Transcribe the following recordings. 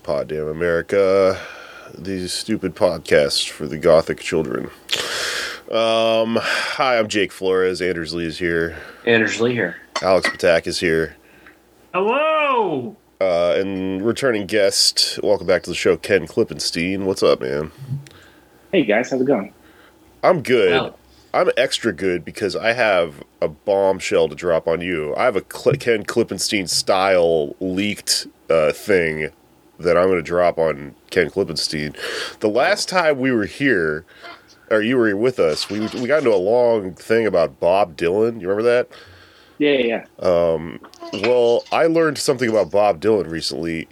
Welcome Pod Damn America. These stupid podcasts for the gothic children. Um, hi, I'm Jake Flores. Anders Lee is here. Anders Lee here. Alex Patak is here. Hello. Uh, and returning guest, welcome back to the show, Ken Klippenstein. What's up, man? Hey guys, how's it going? I'm good. Well- I'm extra good because I have a bombshell to drop on you. I have a Cl- Ken Klippenstein style leaked uh, thing that I'm going to drop on Ken Klippenstein. The last time we were here, or you were with us, we we got into a long thing about Bob Dylan. You remember that? Yeah, yeah, yeah. Well, I learned something about Bob Dylan recently.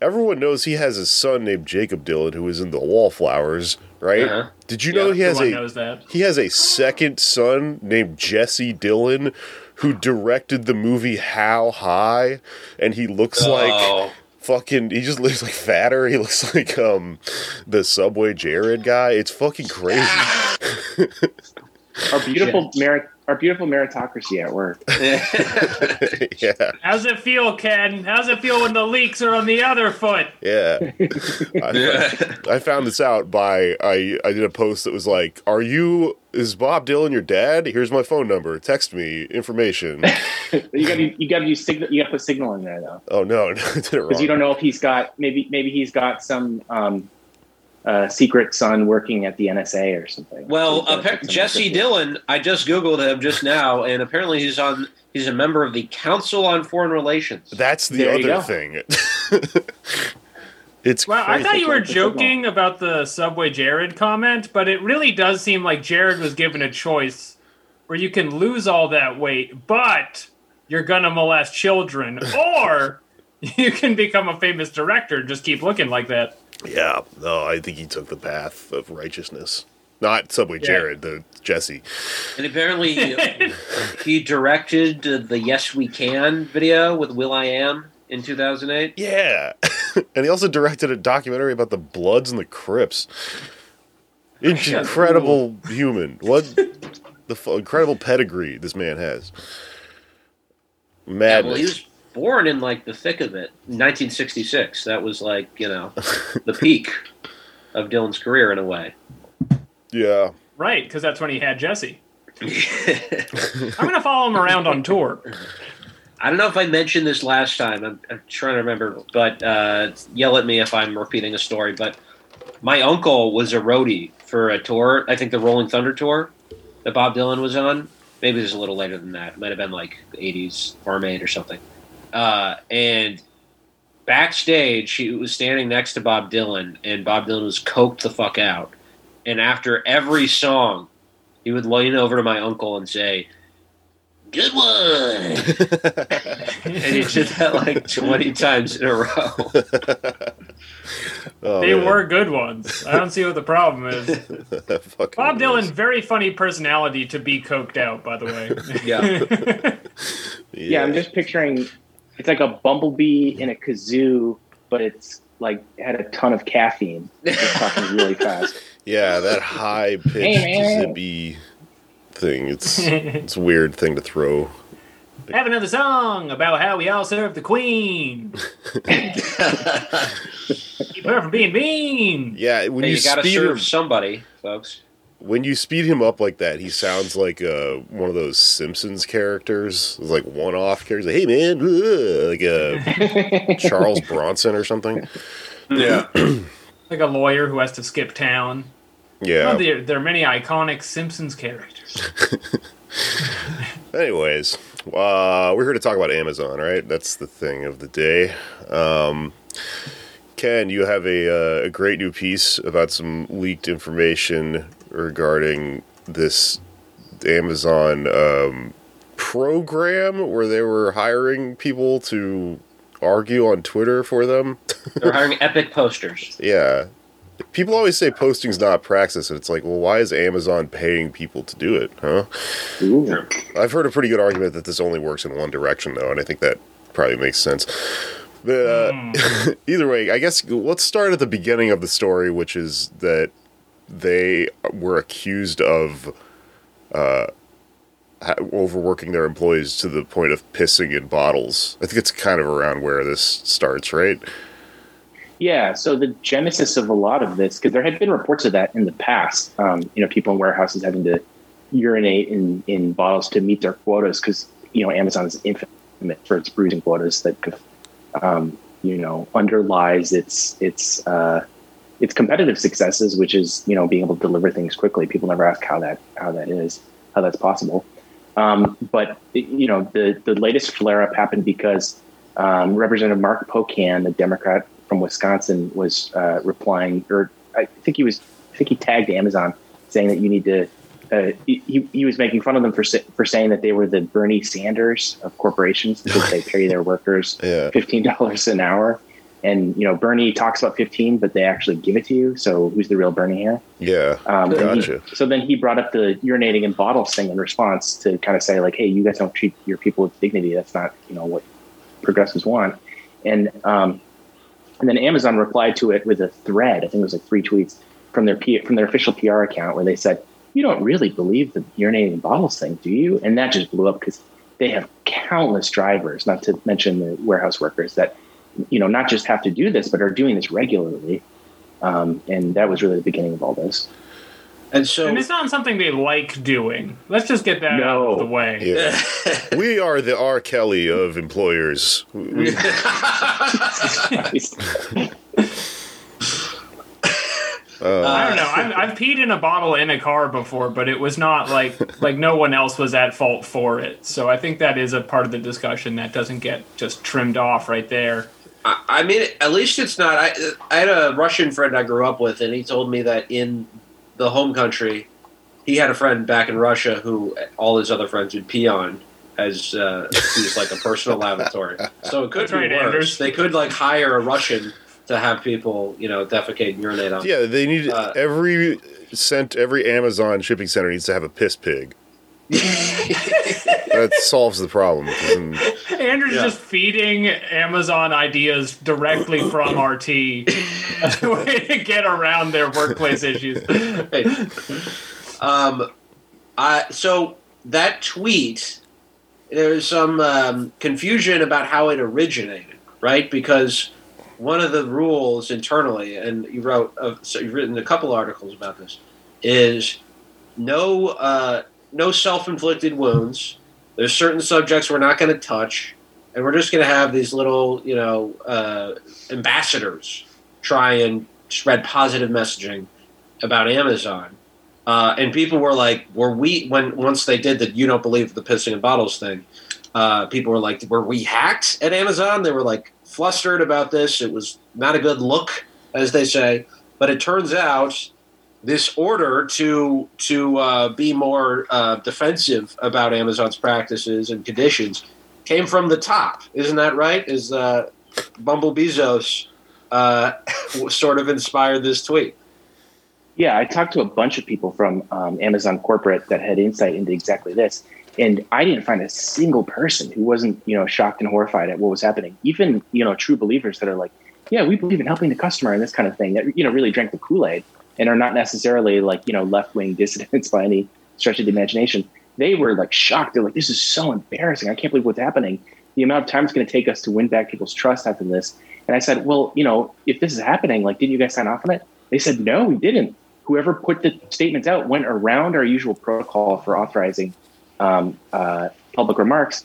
Everyone knows he has a son named Jakob Dylan who is in the Wallflowers, right? Uh-huh. Did you know he has a that. he has a second son named Jesse Dylan who directed the movie How High and he looks like Oh. Fucking he just looks like fatter. He looks like um the Subway Jared guy. It's fucking crazy. Our beautiful merit, our beautiful meritocracy at work. yeah. How's it feel, Ken? How's it feel when the leaks are on the other foot? Yeah. I, I found this out by I I did a post that was like, "Are you is Bob Dylan your dad? Here's my phone number. Text me information." You got to you got to use signal. You got to put signal in there though, oh no, no, I did it wrong. because you don't know if he's got maybe maybe he's got some um, uh, secret son working at the NSA or something. Well, He's appa- Jesse secret- Dylan, I just googled him just now, and apparently he's on. He's a member of the Council on Foreign Relations. That's the There other thing. it's Well, I thought you were joking about the Subway Jared comment, but it really does seem like Jared was given a choice where you can lose all that weight, but you're gonna molest children, or you can become a famous director and just keep looking like that. Yeah, no, I think he took the path of righteousness. Not Subway Yeah. Jared, the Jesse. And apparently he, uh, he directed the Yes We Can video with Will I Am in 2008. Yeah, and he also directed a documentary about the Bloods and the Crips. Incredible human. What the f- incredible pedigree this man has. Yeah, Madness. well, he was born in like the thick of it, 1966. That was like you know the peak of Dylan's career in a way. yeah. Right, because that's when he had Jesse. I'm gonna follow him around on tour. I don't know if I mentioned this last time. I'm, I'm trying to remember, but uh, yell at me if I'm repeating a story. But my uncle was a roadie for a tour. I think the Rolling Thunder tour that Bob Dylan was on. Maybe it was a little later than that. It might have been like the 80s Farm Aid or something. Uh, and backstage, he was standing next to Bob Dylan, and Bob Dylan was coked the fuck out. And after every song, he would lean over to my uncle and say, Good one. and he did that like 20 times in a row. Oh, They man. were good ones. I don't see what the problem is. Fucking Bob Dylan, was. very funny personality to be coked out, by the way. Yeah. Yeah, I'm just picturing. It's like a bumblebee in a kazoo, but it's like had a ton of caffeine. It's talking really fast. Yeah, that high pitched Hey, zippy thing. It's it's a weird thing to throw. Have another song about how we all serve the queen. Keep her from being mean. Yeah, when Hey, you, you gotta speed serve him, somebody, folks. When you speed him up like that, he sounds like uh, one of those Simpsons characters, like one-off characters. Like, hey man, uh," like a Charles Bronson or something. Yeah. Like a lawyer who has to skip town. Yeah. Oh, there, there are many iconic Simpsons characters. Anyways, uh, we're here to talk about Amazon, right? That's the thing of the day. Um, Ken, you have a, uh, a great new piece about some leaked information regarding this Amazon um, program where they were hiring people to argue on Twitter for them. They're hiring epic posters. yeah. People always say posting's not praxis, and it's like, well, why is Amazon paying people to do it, huh? Ooh. I've heard a pretty good argument that this only works in one direction, though, and I think that probably makes sense. But uh, either way, I guess let's start at the beginning of the story, which is that they were accused of uh, overworking their employees to the point of pissing in bottles. I think it's kind of around where this starts, right? Yeah, so the genesis of a lot of this, because there had been reports of that in the past, um, you know, people in warehouses having to urinate in, in bottles to meet their quotas, because, you know, Amazon is infamous for its bruising quotas that um, you know, underlies its, its, uh, its competitive successes, which is, you know, being able to deliver things quickly. People never ask how that, how that is, how that's possible. Um, but, you know, the, the latest flare up happened because um, Representative Mark Pocan, the Democrat from Wisconsin was uh, replying, or I think he was, I think he tagged Amazon saying that you need to. Uh, he, he was making fun of them for for saying that they were the Bernie Sanders of corporations because they pay their workers Yeah. fifteen dollars an hour, and you know Bernie talks about fifteen, but they actually give it to you. So who's the real Bernie here? Yeah. Um, and he- Gotcha. so then he brought up the urinating in bottles thing in response to kind of say like, hey, you guys don't treat your people with dignity. That's not you know what progressives want. And um, and then Amazon replied to it with a thread. I think it was like three tweets from their P- from their official PR account where they said, "You don't really believe the urinating in bottles thing, do you?" And that just blew up because they have countless drivers, not to mention the warehouse workers that you know not just have to do this, but are doing this regularly. Um, and that was really the beginning of all this. And so And it's not something they like doing. Let's just get that out of the way. Yeah. we are the R. Kelly of employers. We- I don't know. I've, I've peed in a bottle in a car before, but it was not like like no one else was at fault for it. So I think that is a part of the discussion that doesn't get just trimmed off right there. I I mean, at least it's not. I, I had a Russian friend I grew up with, and he told me that in the home country, he had a friend back in Russia who all his other friends would pee on as uh, he was like a personal lavatory. So it could That's be right, worse. Anders. They could like hire a Russian to have people, you know, defecate and urinate on. yeah, they need Uh, every sent every Amazon shipping center needs to have a piss pig. that solves the problem. Anders Yeah. just feeding Amazon ideas directly from RT as a way to get around their workplace issues. Hey. um, I so that tweet, there's some um, confusion about how it originated, right? Because one of the rules internally, and you wrote, uh, so you've written a couple articles about this, is no uh, no self-inflicted wounds. There's certain subjects we're not going to touch, and we're just going to have these little, you know, uh, ambassadors try and spread positive messaging about Amazon. Uh, and people were like, "Were we when once they did the you don't believe the pissing in bottles thing?" Uh, people were like, "Were we hacked at Amazon?" They were like flustered about this. It was not a good look, as they say. But it turns out this order to to uh, be more uh, defensive about Amazon's practices and conditions came from the top. Isn't that right? Is uh, Bumble Bezos uh, sort of inspired this tweet? Yeah, I talked to a bunch of people from um, Amazon corporate that had insight into exactly this, and I didn't find a single person who wasn't, you know, shocked and horrified at what was happening. Even, you know, true believers that are like, "Yeah, we believe in helping the customer" and this kind of thing. That you know really drank the Kool Aid and are not necessarily like you know left wing dissidents by any stretch of the imagination. They were like shocked. They're like, "This is so embarrassing. I can't believe what's happening." The amount of time it's going to take us to win back people's trust after this. And I said, "Well, you know, if this is happening, like, didn't you guys sign off on it?" They said, "No, we didn't." whoever put the statements out went around our usual protocol for authorizing um, uh, public remarks.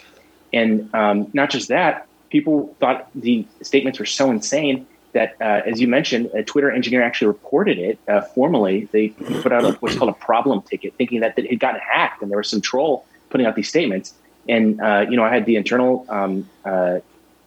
And um, not just that, people thought the statements were so insane that, uh, as you mentioned, a Twitter engineer actually reported it uh, formally. They put out a, what's called a problem ticket, thinking that it had gotten hacked and there was some troll putting out these statements. And uh, you know, I had the internal um, uh,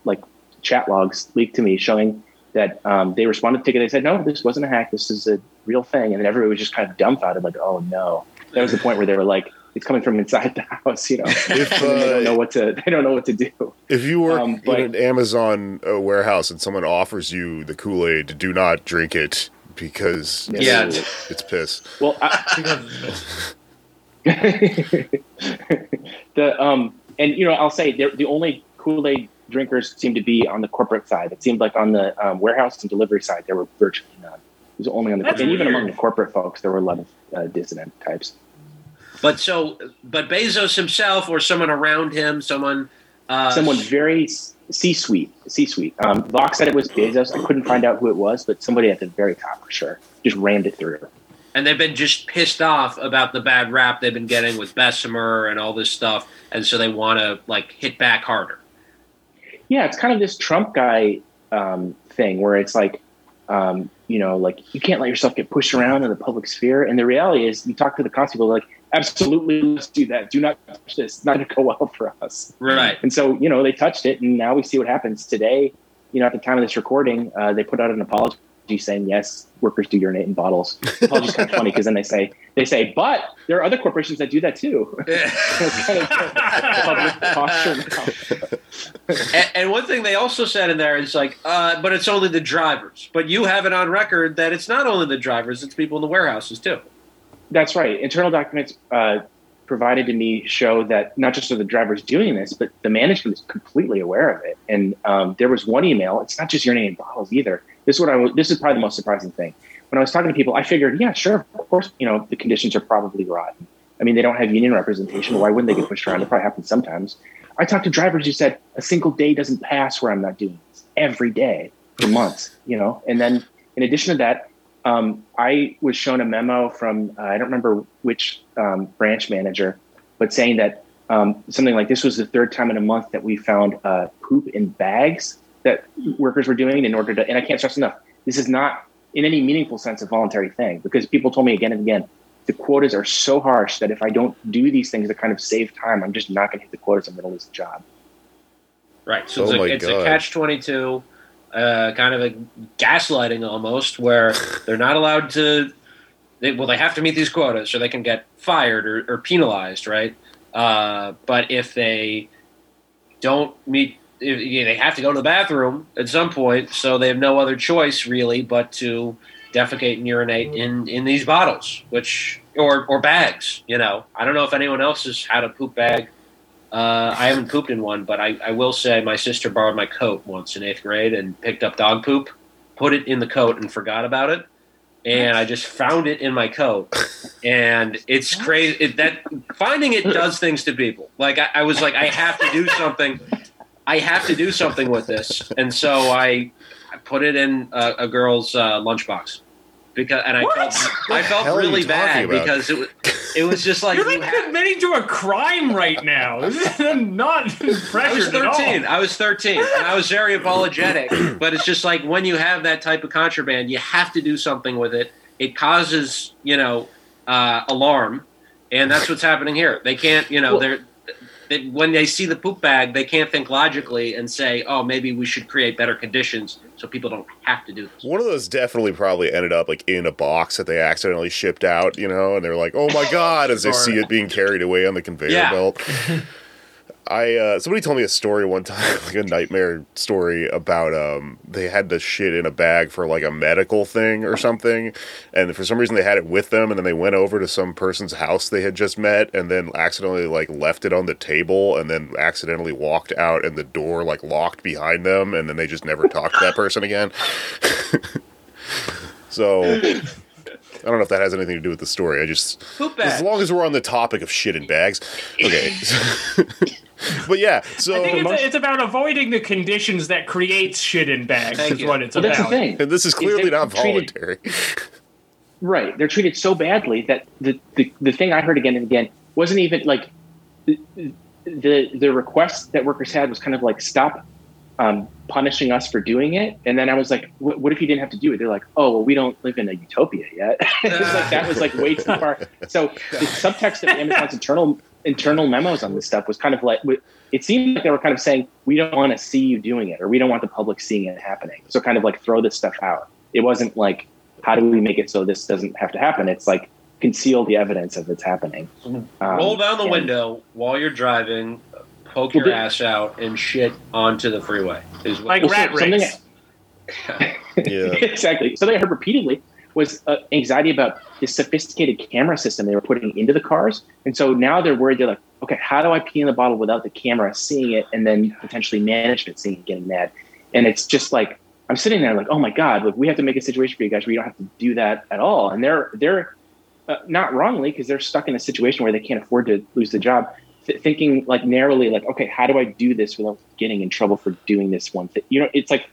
like chat logs leaked to me showing that um, they responded to the ticket. They said, "No, this wasn't a hack. This is a real thing." And then everybody was just kind of dumbfounded, like, "Oh no!" That was the point where they were like, it's coming from inside the house. You know, If, And they don't uh, know what to they don't know what to do. If you work Um, but- in an Amazon uh, warehouse and someone offers you the Kool Aid, do not drink it because Yeah. it's, it's piss. Well, I, the um and you know I'll say the only Kool Aid drinkers seem to be on the corporate side. It seemed like on the um, warehouse and delivery side there were virtually none. It was only on the That's and even among the corporate folks there were a lot of uh, dissident types. But so, but Bezos himself or someone around him, someone, uh, Someone very C suite, C suite. Um, Vox said it was Bezos. I couldn't find out who it was, but somebody at the very top for sure just rammed it through. and they've been just pissed off about the bad rap they've been getting with Bessemer and all this stuff, and so they want to like hit back harder. Yeah, it's kind of this Trump guy um, thing where it's like, um, you know, like you can't let yourself get pushed around in the public sphere. And the reality is, you talk to the constable, like, absolutely, let's do that. Do not touch this. It's not going to go well for us. Right. And so, you know, they touched it, and now we see what happens today. You know, at the time of this recording, uh, they put out an apology saying, yes, workers do urinate in bottles. Apology's kind of funny because then they say, they say, but there are other corporations that do that too. It's kind of public posture now. and, and one thing they also said in there is like, uh, but it's only the drivers. But you have it on record that it's not only the drivers; it's people in the warehouses too. That's right. Internal documents uh, provided to me show that not just are the drivers doing this, but the management is completely aware of it. And um, there was one email. It's not just urinating bottles either. This is what I. This is probably the most surprising thing. When I was talking to people, I figured, yeah, sure, of course, you know, the conditions are probably rotten. I mean, they don't have union representation. Why wouldn't they get pushed around? It probably happens sometimes. I talked to drivers who said a single day doesn't pass where I'm not doing this every day for months. You know, and then in addition to that, um, I was shown a memo from uh, I don't remember which um, branch manager, but saying that um, something like this was the third time in a month that we found uh, poop in bags that workers were doing in order to. And I can't stress enough, this is not in any meaningful sense a voluntary thing because people told me again and again the quotas are so harsh that if I don't do these things to kind of save time, I'm just not going to hit the quotas. I'm going to lose the job. Right. So Oh it's, a, it's a catch twenty two, uh, kind of a gaslighting almost, where they're not allowed to. They, well, they have to meet these quotas, or they can get fired or, or penalized, right? Uh, but if they don't meet, if, yeah, they have to go to the bathroom at some point, so they have no other choice really but to defecate and urinate in in these bottles, which or or bags. You know, I don't know if anyone else has had a poop bag. Uh, I haven't pooped in one, but I, I will say my sister borrowed my coat once in eighth grade and picked up dog poop, put it in the coat, and forgot about it. And I just found it in my coat, and it's crazy. It, that finding it does things to people. Like I, I was like, I have to do something. I have to do something with this, and so I, I put it in a, a girl's uh, lunchbox because, and I What? felt I felt really bad about? because it was it was just like You're you like have- admitting to a crime right now. This is not I was pressured at all. 13. I was 13, and I was very apologetic. but it's just like when you have that type of contraband, you have to do something with it. It causes, you know, uh, alarm, and that's what's happening here. They can't, you know, Well- they're they, when they see the poop bag, they can't think logically and say, "Oh, maybe we should create better conditions so people don't have to do this." One of those definitely probably ended up like in a box that they accidentally shipped out, you know, and they're like, "Oh my god!" as they see it being carried away on the conveyor Yeah. belt. I uh, somebody told me a story one time, like a nightmare story about um they had the shit in a bag for like a medical thing or something, and for some reason they had it with them, and then they went over to some person's house they had just met, and then accidentally like left it on the table, and then accidentally walked out, and the door like locked behind them, and then they just never talked to that person again. so. I don't know if that has anything to do with the story. I just as long as we're on the topic of shit in bags, okay. but yeah, so I think most- it's, it's about avoiding the conditions that creates shit in bags. Thank is you. what it's Well, that's the about. thing. and this is clearly they're not treated- voluntary. Right. They're treated so badly that the, the, the thing I heard again and again wasn't even like the, the, the request that workers had was kind of like, stop um, punishing us for doing it. And then I was like, what, what if you didn't have to do it? They're like, oh, well, we don't live in a utopia yet. it was like, that was like way too far. So the subtext of Amazon's internal, internal memos on this stuff was kind of like, it seemed like they were kind of saying, we don't want to see you doing it, or we don't want the public seeing it happening. So kind of like throw this stuff out. It wasn't like, how do we make it so this doesn't have to happen? It's like, conceal the evidence of it's happening. Um, Roll down the and- window while you're driving, poke Well, your the- ass out, and shit onto the freeway. Is what Like Well, rat so- something- race. Yeah. exactly. Something I heard repeatedly was uh, anxiety about this sophisticated camera system they were putting into the cars, and so now they're worried. They're like, okay, how do I pee in the bottle without the camera seeing it, and then potentially management seeing it, getting mad? And it's just like I'm sitting there like, oh my god, like we have to make a situation for you guys where you don't have to do that at all, and they're they're uh, not wrongly because they're stuck in a situation where they can't afford to lose the job. th- Thinking like narrowly, like, okay, how do I do this without getting in trouble for doing this one thing? You know, it's like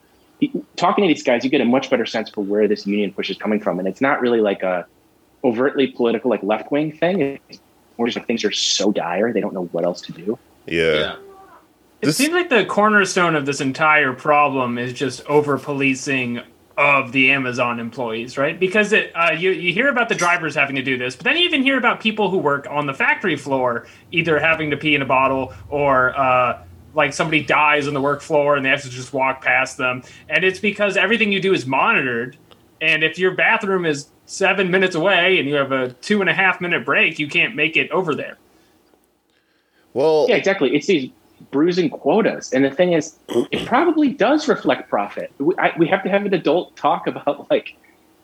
talking to these guys, you get a much better sense for where this union push is coming from, and it's not really like a overtly political, like left wing thing. It's more just like things are so dire they don't know what else to do. Yeah. yeah. It This- seems like the cornerstone of this entire problem is just over policing of the Amazon employees, right? Because it, uh, you you hear about the drivers having to do this, but then you even hear about people who work on the factory floor either having to pee in a bottle or uh, like somebody dies on the work floor and they have to just walk past them, and it's because everything you do is monitored, and if your bathroom is seven minutes away and you have a two and a half minute break, you can't make it over there. Well, Yeah, exactly. It's these bruising quotas, and the thing is, it probably does reflect profit. We, I, we have to have an adult talk about like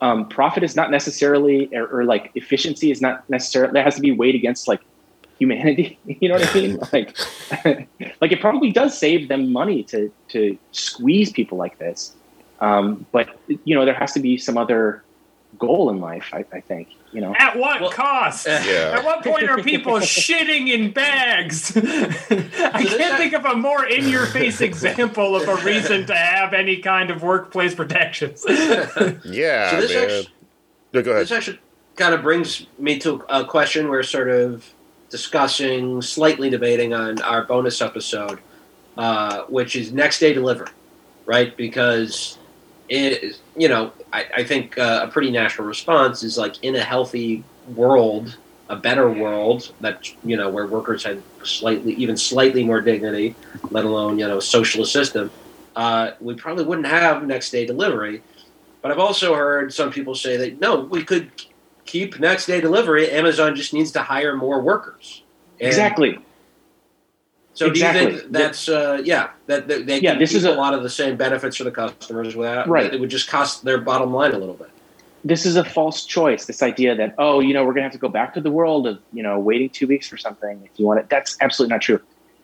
um, profit is not necessarily, or, or like efficiency is not necessarily. That has to be weighed against like humanity. You know what I mean? like, like it probably does save them money to to squeeze people like this. Um, but you know, there has to be some other goal in life. I, I think. You know. At what Well, cost? Yeah. At what point are people shitting in bags? I can't think of a more in your face example of a reason to have any kind of workplace protections. yeah, So this man. actu- no, go ahead. This actually kind of brings me to a question we're sort of discussing, slightly debating on our bonus episode, uh, which is next day delivery, right? Because it, is- you know, I, I think uh, a pretty natural response is like in a healthy world, a better world that you know where workers had slightly, even slightly more dignity, let alone you know socialist system. Uh, we probably wouldn't have next day delivery. But I've also heard some people say that no, we could keep next day delivery. Amazon just needs to hire more workers. And Exactly. So do you think that's uh, yeah that, that they Yeah, can this is a, a- lot of the same benefits for the customers without Right. It would just cost their bottom line a little bit. this is a false choice. This idea that oh, you know, we're gonna have to go back to the world of you know waiting two weeks for something if you want it. That's absolutely not true.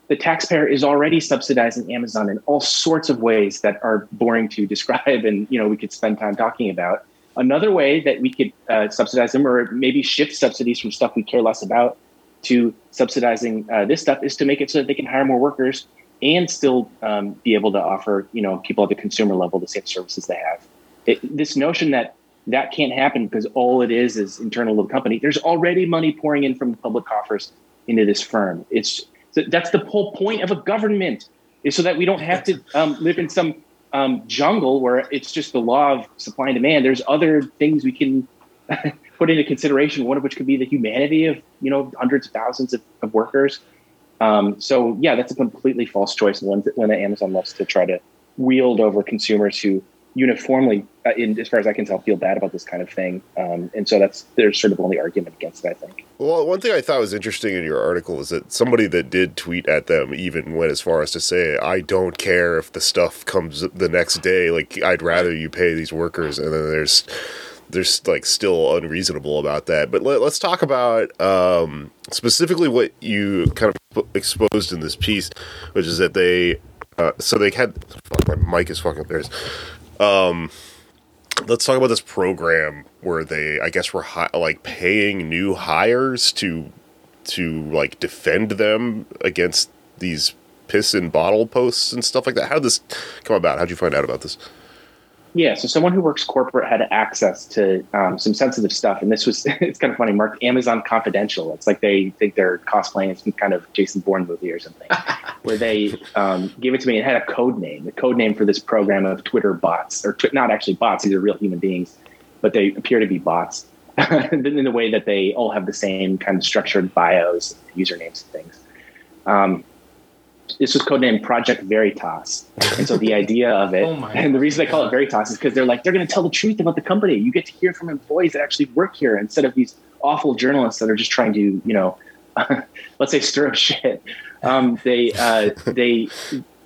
The taxpayer is already subsidizing Amazon in all sorts of ways that are boring to describe, and you know we could spend time talking about. Another way that we could uh, subsidize them, or maybe shift subsidies from stuff we care less about to subsidizing uh, this stuff, is to make it so that they can hire more workers and still um, be able to offer you know people at the consumer level the same services they have. It, this notion that that can't happen because all it is is internal to the company. There's already money pouring in from public coffers into this firm. It's so that's the whole point of a government is so that we don't have to um, live in some um, jungle where it's just the law of supply and demand. There's other things we can put into consideration. One of which could be the humanity of you know hundreds of thousands of, of workers. Um, so yeah, that's a completely false choice, one that, one that Amazon loves to try to wield over consumers who uniformly, uh, in, as far as I can tell, feel bad about this kind of thing. Um, and so that's there's sort of only argument against it, I think. Well, one thing I thought was interesting in your article is that somebody that did tweet at them even went as far as to say, "I don't care if the stuff comes the next day. Like, I'd rather you pay these workers." And then there's there's like still unreasonable about that. But let, us talk about um, specifically what you kind of exposed in this piece, which is that they uh, so they had fuck my mic is fucking theirs. Um, let's talk about this program where they i guess were hi- like paying new hires to to like defend them against these piss and bottle posts and stuff like that. How did this come about? How'd you find out about this Yeah, so someone who works corporate had access to um, some sensitive stuff, and this was it's kind of funny. Marked Amazon Confidential. It's like they think they're cosplaying some kind of Jason Bourne movie or something, where they um, gave it to me and had a code name. The code name for this program of Twitter bots, or tw- not actually bots; these are real human beings, but they appear to be bots in the way that they all have the same kind of structured bios, usernames, and things. Um, this was codenamed Project Veritas. And so the idea of it, Oh and the reason they call it Veritas is because they're like, they're going to tell the truth about the company. You get to hear from employees that actually work here instead of these awful journalists that are just trying to, you know, let's say stir up shit. Um, they uh, they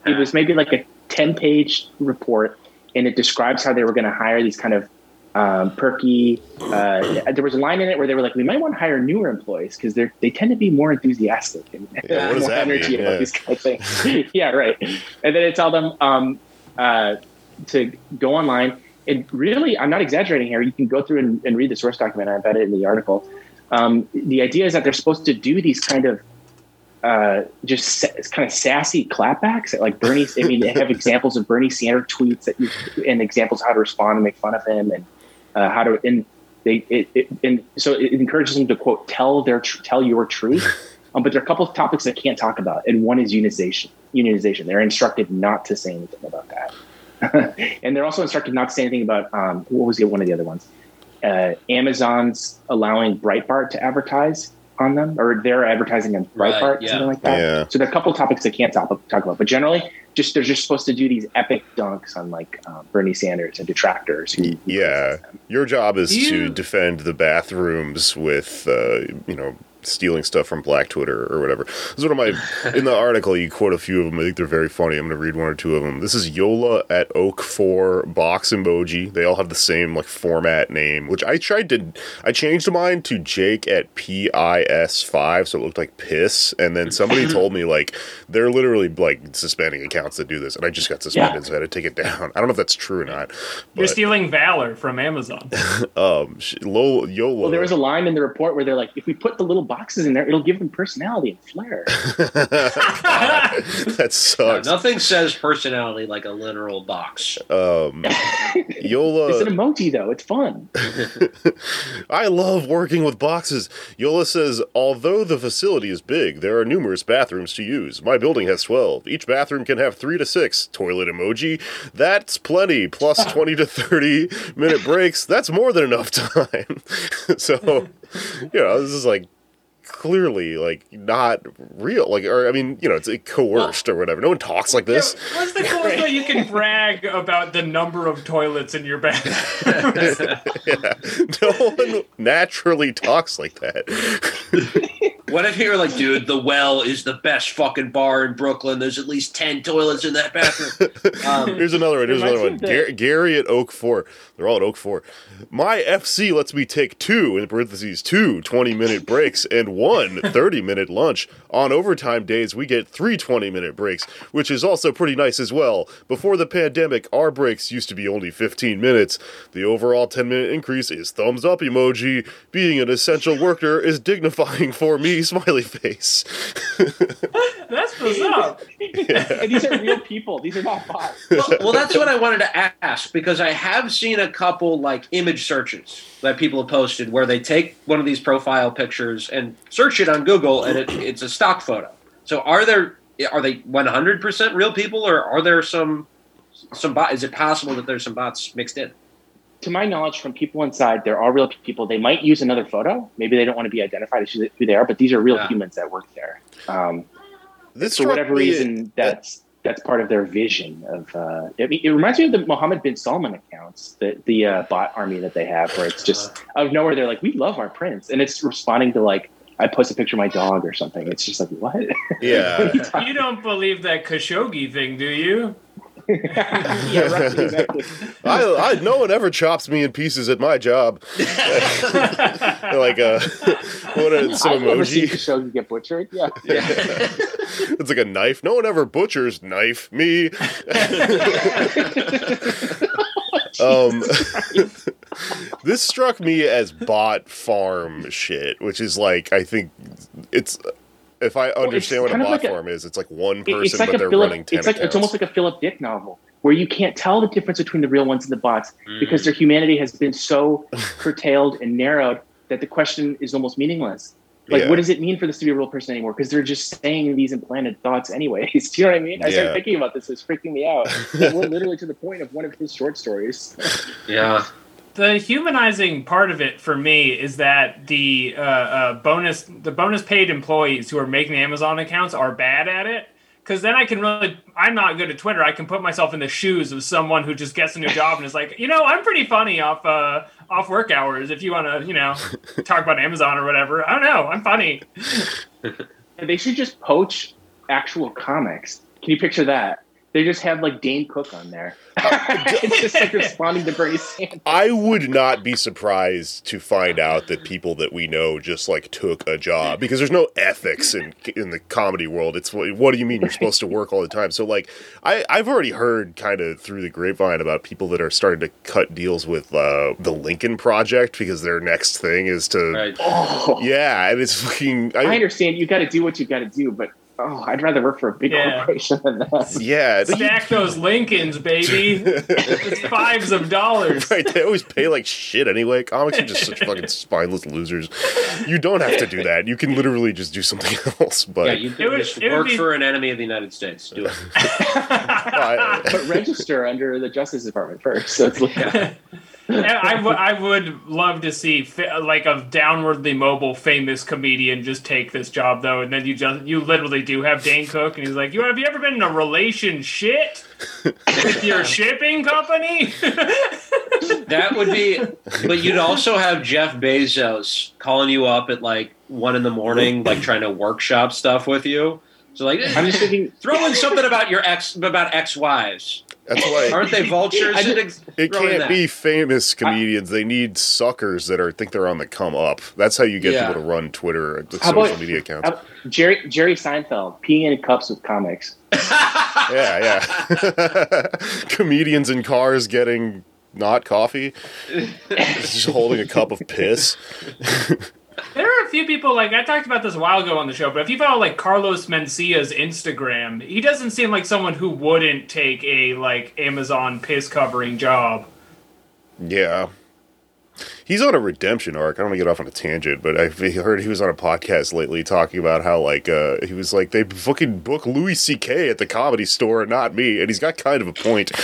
it was maybe like a ten page report, and it describes how they were going to hire these kind of um, perky. Uh, there was a line in it where they were like, "We might want to hire newer employees because they they tend to be more enthusiastic and Yeah, more that energy mean? about Yeah. these kind of things." yeah, right. And then it tell them um, uh, to go online. And really, I'm not exaggerating here. You can go through and, and read the source document. I it in the article. Um, the idea is that they're supposed to do these kind of uh, just sa- kind of sassy clapbacks. Like Bernie, I mean, they have examples of Bernie Sanders tweets that you, and examples how to respond and make fun of him and uh, how to. And they it, it and so it encourages them to quote tell their tr- tell your truth. Um, but there are a couple of topics they can't talk about, and one is unionization. Unionization. They're instructed not to say anything about that, and they're also instructed not to say anything about um, what was the one of the other ones. Uh, Amazon's allowing Breitbart to advertise on them, or they're advertising on Right, Breitbart, yeah. something like that. Yeah. So there are a couple of topics they can't talk, talk about, but generally, just they're just supposed to do these epic dunks on like uh, Bernie Sanders and detractors. Who, who Yeah, your job is Do to defend the bathrooms with, uh, you know, stealing stuff from Black Twitter or whatever. This is one of my. In the article, you quote a few of them. I think they're very funny. I'm going to read one or two of them. This is Yola at Oak Four box emoji. They all have the same like format name, which I tried to. I changed mine to Jake at PIS five, so it looked like piss. And then somebody told me like they're literally like suspending accounts that do this, and I just got suspended, Yeah. so I had to take it down. I don't know if that's true or not. You're stealing valor from Amazon. um sh- Lo- Yola. Well, there was a line in the report where they're like, if we put the little boxes in there, it'll give them personality and flair. that No, sucks. nothing says personality like a literal box. Um, Yola, it's an emoji though; it's fun. I love working with boxes. Yola says, although the facility is big, there are numerous bathrooms to use. My building has 12. Each bathroom can have 3 to 6. Toilet emoji. That's plenty. Plus 20 to 30 minute breaks. That's more than enough time. so, you know, this is like clearly like not real. Like or i mean you know it's like, coerced or whatever. No one talks like this. Yeah, What's the coolest way you can brag about the number of toilets in your bathroom? no one naturally talks like that What if you were like, dude, the well is the best fucking bar in Brooklyn. There's at least 10 toilets in that bathroom. Um, Here's another one. Here's another one. Reminds me of Gar- Gary at Oak 4. They're all at Oak 4. My FC lets me take two, in parentheses, two 20 minute breaks and one 30 minute lunch. On overtime days, we get three 20 minute breaks, which is also pretty nice as well. Before the pandemic, our breaks used to be only 15 minutes. The overall 10 minute increase is thumbs up emoji. Being an essential worker is dignifying for me, smiley face. That's what's up. and these are real people; these are not bots. well, well, that's what I wanted to ask because I have seen a couple like image searches that people have posted where they take one of these profile pictures and search it on Google and it, it's a stock photo. So are there are they 100% real people or are there some some bot? Is it possible that there's some bots mixed in? To my knowledge, from people inside, there are real people. They might use another photo. Maybe they don't want to be identified as who who they are, but these are real Yeah. humans that work there. Um, This for whatever me- reason, that's that's part of their vision. Of uh, I mean, it reminds me of the Mohammed bin Salman accounts, the the uh, bot army that they have, where it's just out of nowhere they're like, "We love our prince," and it's responding to like, "I post a picture of my dog" or something. It's just like, what? Yeah. You don't believe that Khashoggi thing, do you? yeah, right. Exactly. I, I no one ever chops me in pieces at my job. like uh, what a, some I've never seen emoji. Khashoggi get butchered. Yeah. It's like a knife. No one ever butchers knife me. um, this struck me as bot farm shit, which is like I think it's. If I understand what a kind bot like a- is, it's like one person, it's like but a they're Philip, running ten it's like it's almost like a Philip Dick novel where you can't tell the difference between the real ones and the bots because their mm. humanity has been so curtailed and narrowed that the question is almost meaningless. Like, Yeah. what does it mean for this to be a real person anymore? Because they're just saying these implanted thoughts, anyways. Do you know what I mean? I Yeah. started thinking about this; it's freaking me out. We're literally to the point of one of his short stories. Yeah. The humanizing part of it for me is that the uh, uh, bonus, the bonus paid employees who are making the Amazon accounts are bad at it. Because then I can really, I'm not good at Twitter. I can put myself in the shoes of someone who just gets a new job and is like, you know, I'm pretty funny off uh, off work hours if you want to, you know, talk about Amazon or whatever. I don't know. I'm funny. They should just poach actual comics. Can you picture that? They just have like Dane Cook on there. it's just like responding to Bernie Sanders. I would not be surprised to find out that people that we know just like took a job because there's no ethics in in the comedy world. It's what, what do you mean you're supposed to work all the time? So like I I've already heard kind of through the grapevine about people that are starting to cut deals with uh, the Lincoln Project because their next thing is to Right. Oh, yeah, and it's fucking I understand you got to do what you got to do, but oh, I'd rather work for a big Yeah. corporation than that. yeah. but Stack those Lincolns, baby. It's fives of dollars. Right, they always pay like shit anyway. Comics are just such fucking spineless losers. You don't have to do that. You can literally just do something else. But Yeah, you It would- just it work be- for an enemy of the United States. Do it. But register under the Justice Department first. So it's like, And I, w- I would love to see fa- like a downwardly mobile famous comedian just take this job though, and then you just you literally do have Dane Cook, and he's like, "You have you ever been in a relationship with your shipping company?" That would be, but you'd also have Jeff Bezos calling you up at like one in the morning, like trying to workshop stuff with you. So like, I'm just thinking, throw in something about your ex, about ex-wives. That's why Aren't they vultures? I just- it can't be famous comedians. They need suckers that are think they're on the come up. That's how you get Yeah. people to run Twitter and How social about- media accounts. how- Jerry Jerry Seinfeld peeing in cups with comics. yeah, yeah. Comedians in cars getting not coffee, just holding a cup of piss. There are a few people like I talked about this a while ago on the show, but if you follow like Carlos Mencia's Instagram, he doesn't seem like someone who wouldn't take a like Amazon piss covering job. Yeah. He's on a redemption arc. I don't want to get off on a tangent, but I heard he was on a podcast lately talking about how like uh, he was like they fucking book Louis C.K. at the comedy store, not me, and he's got kind of a point.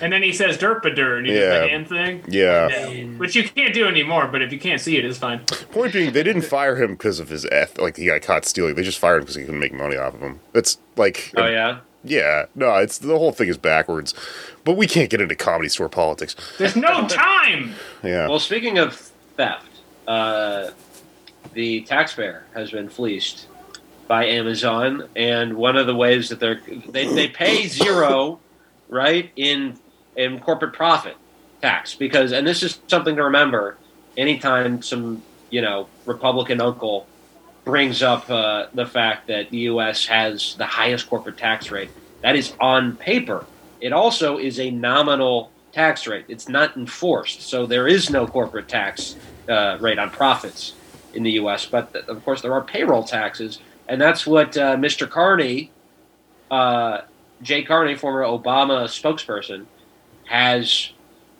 And then he says derpadur and he does Yeah. the hand thing. yeah. Yeah, Which you can't do anymore, but if you can't see it, it's fine. Point being, they didn't fire him because of his eth. Like he got caught stealing. They just fired him because he couldn't make money off of him. That's like, Oh yeah. Yeah, no, it's the whole thing is backwards. But we can't get into comedy store politics. There's no time. Yeah. Well, speaking of theft, uh, the taxpayer has been fleeced by Amazon, and one of the ways that they're they, they pay zero, right in in corporate profit tax because, and this is something to remember. Anytime some you know Republican uncle brings up uh, the fact that the U.S. has the highest corporate tax rate, that is on paper. It also is a nominal tax rate. It's not enforced, so there is no corporate tax uh, rate on profits in the U.S. But th- of course, there are payroll taxes, and that's what uh, Mr. Carney, uh, Jay Carney, former Obama spokesperson, has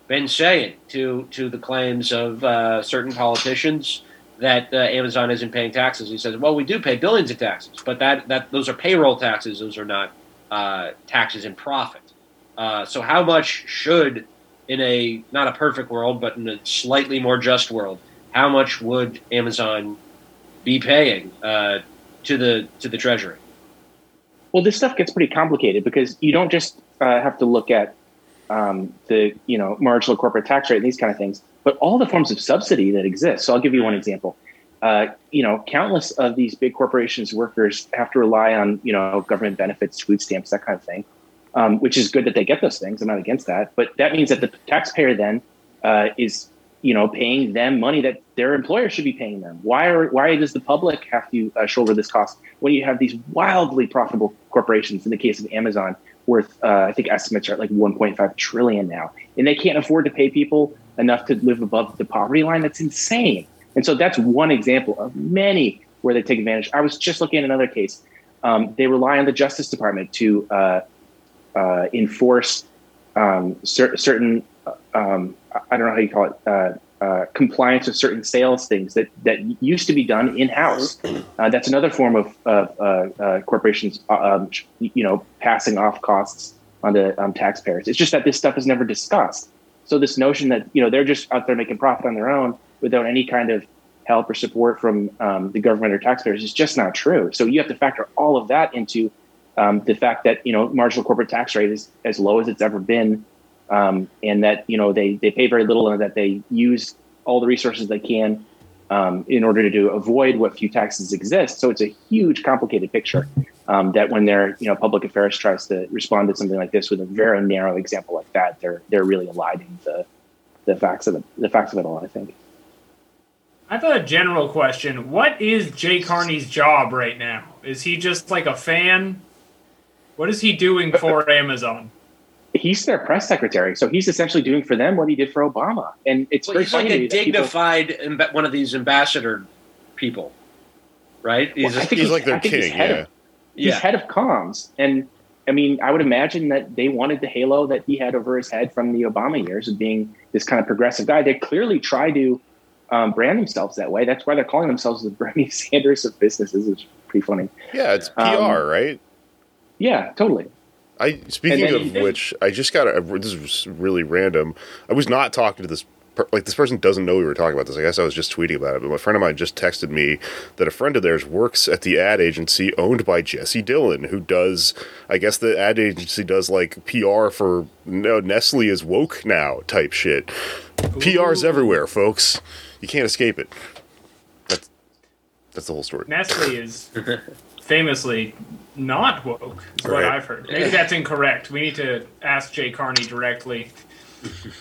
been saying to to the claims of uh, certain politicians that uh, Amazon isn't paying taxes. He says, "Well, we do pay billions of taxes, but that that those are payroll taxes. Those are not uh, taxes in profit." Uh, so, how much should, in a not a perfect world, but in a slightly more just world, how much would Amazon be paying uh, to the to the Treasury? Well, this stuff gets pretty complicated because you don't just uh, have to look at um, the you know marginal corporate tax rate and these kind of things, but all the forms of subsidy that exist. So I'll give you one example. Uh, you know, countless of these big corporations workers have to rely on you know government benefits, food stamps, that kind of thing, um, which is good that they get those things. I'm not against that, but that means that the taxpayer then uh, is you know paying them money that their employer should be paying them. Why are why does the public have to uh, shoulder this cost when you have these wildly profitable corporations? In the case of Amazon, worth uh, I think estimates are at like 1.5 trillion now, and they can't afford to pay people enough to live above the poverty line. That's insane. And so that's one example of many where they take advantage. I was just looking at another case. Um, they rely on the Justice Department to uh, uh, enforce um, cer- certain, uh, um, I don't know how you call it, uh, uh, compliance with certain sales things that, that used to be done in house. Uh, that's another form of, corporations, um, you know, passing off costs onto um, taxpayers. It's just that this stuff is never discussed. So this notion that you know they're just out there making profit on their own without any kind of help or support from um, the government or taxpayers is just not true. So you have to factor all of that into um, the fact that you know marginal corporate tax rate is as low as it's ever been um, and that you know they they pay very little and that they use all the resources they can um, in order to avoid what few taxes exist. So it's a huge, complicated picture um, that when their you know public affairs tries to respond to something like this with a very narrow example like that, they're they're really eliding the the facts of it, the facts of it all. I think. I have a general question. What is Jay Carney's job right now? Is he just like a fan? What is he doing for Amazon? He's their press secretary, so he's essentially doing for them what he did for Obama, and it's Well, very he's like funny a to me that people- dignified one of these ambassador people, right? He's Well, I a- think He's like their I think he's king, yeah. of- he's yeah. head of comms and i mean i would imagine that they wanted the halo that he had over his head from the obama years of being this kind of progressive guy they clearly try to um, brand themselves that way that's why they're calling themselves the bernie sanders of businesses which is pretty funny Yeah, it's PR, Um, right? yeah totally I speaking of which, I just got a. This was really random. I was not talking to this. Per, like this person doesn't know we were talking about this. I guess I was just tweeting about it. But my friend of mine just texted me that a friend of theirs works at the ad agency owned by Jesse Dylan, who does. I guess the ad agency does like PR for no Nestle is woke now type shit. PR's Ooh. everywhere, folks. You can't escape it. That's that's the whole story. Nestle is famously not woke, is what I've heard. Maybe that's incorrect. We need to ask Jay Carney directly.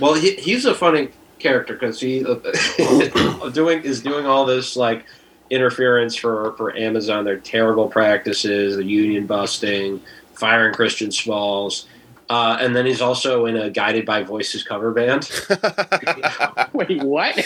Well, he, he's a funny character because he uh, doing is doing all this like interference for for Amazon. Their terrible practices, the union busting, firing Christian Smalls, uh, and then he's also in a Guided by Voices cover band. wait what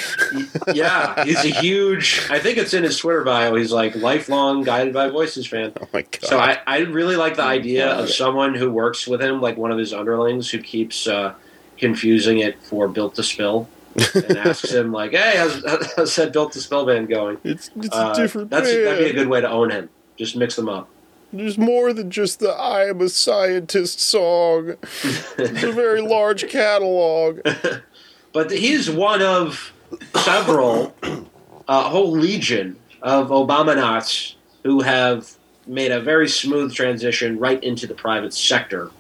yeah, he's a huge. I think it's in his Twitter bio. He's like lifelong Guided by Voices fan. Oh my god. So I, I really like the idea of someone who works with him, like one of his underlings, who keeps uh, confusing it for Built to Spill, and asks him like, "Hey, how's, how's that Built to Spill band going?" it's it's Uh, a different that's that'd be a good way to own him. Just mix them up. There's more than just the I am a scientist song. It's a very large catalog. But he's one of several, a whole legion of Obama knots who have made a very smooth transition right into the private sector.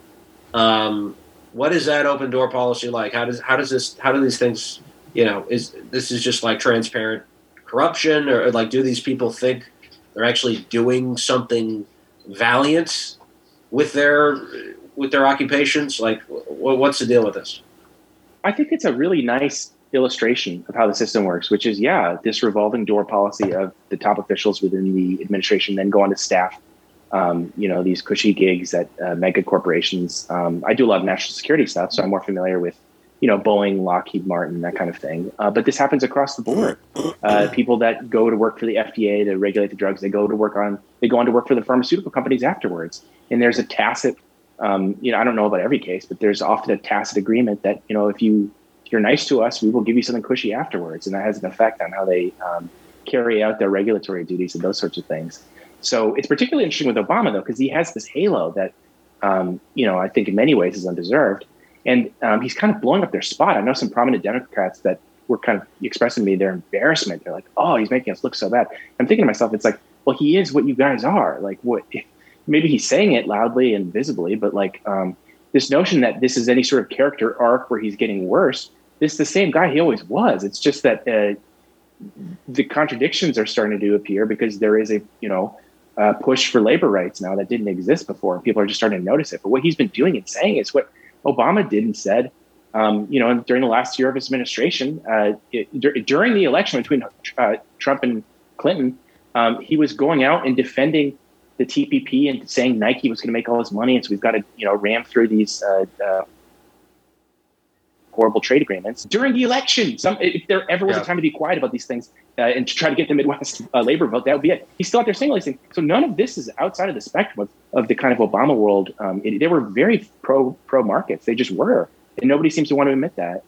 Um, what is that open door policy like? How does how does this how do these things you know is this is just like transparent corruption or like do these people think they're actually doing something valiant with their with their occupations? Like what's the deal with this? I think it's a really nice illustration of how the system works, which is, yeah, this revolving door policy of the top officials within the administration then go on to staff, um, you know, these cushy gigs at uh, mega corporations. Um, I do a lot of national security stuff, so I'm more familiar with, you know, Boeing, Lockheed Martin, that kind of thing. Uh, but this happens across the board. Uh, people that go to work for the FDA to regulate the drugs, they go to work on, they go on to work for the pharmaceutical companies afterwards. And there's a tacit um, you know, I don't know about every case, but there's often a tacit agreement that you know if you if you're nice to us, we will give you something cushy afterwards, and that has an effect on how they um, carry out their regulatory duties and those sorts of things. So it's particularly interesting with Obama though, because he has this halo that um, you know I think in many ways is undeserved, and um, he's kind of blowing up their spot. I know some prominent Democrats that were kind of expressing to me their embarrassment. They're like, "Oh, he's making us look so bad." I'm thinking to myself, it's like, well, he is what you guys are. Like, what? maybe he's saying it loudly and visibly, but like um, this notion that this is any sort of character arc where he's getting worse, this is the same guy he always was. It's just that uh, the contradictions are starting to appear because there is a you know uh, push for labor rights now that didn't exist before. And People are just starting to notice it. But what he's been doing and saying is what Obama did and said. Um, you know, during the last year of his administration, uh, it, dur- during the election between uh, Trump and Clinton, um, he was going out and defending the TPP and saying Nike was going to make all this money, and so we've got to you know ram through these uh, uh, horrible trade agreements during the election. Some if there ever was Yeah. a time to be quiet about these things uh, and to try to get the Midwest uh, labor vote, that would be it. He's still out there saying all these things. So none of this is outside of the spectrum of, of the kind of Obama world. Um, it, they were very pro pro markets. They just were, and nobody seems to want to admit that.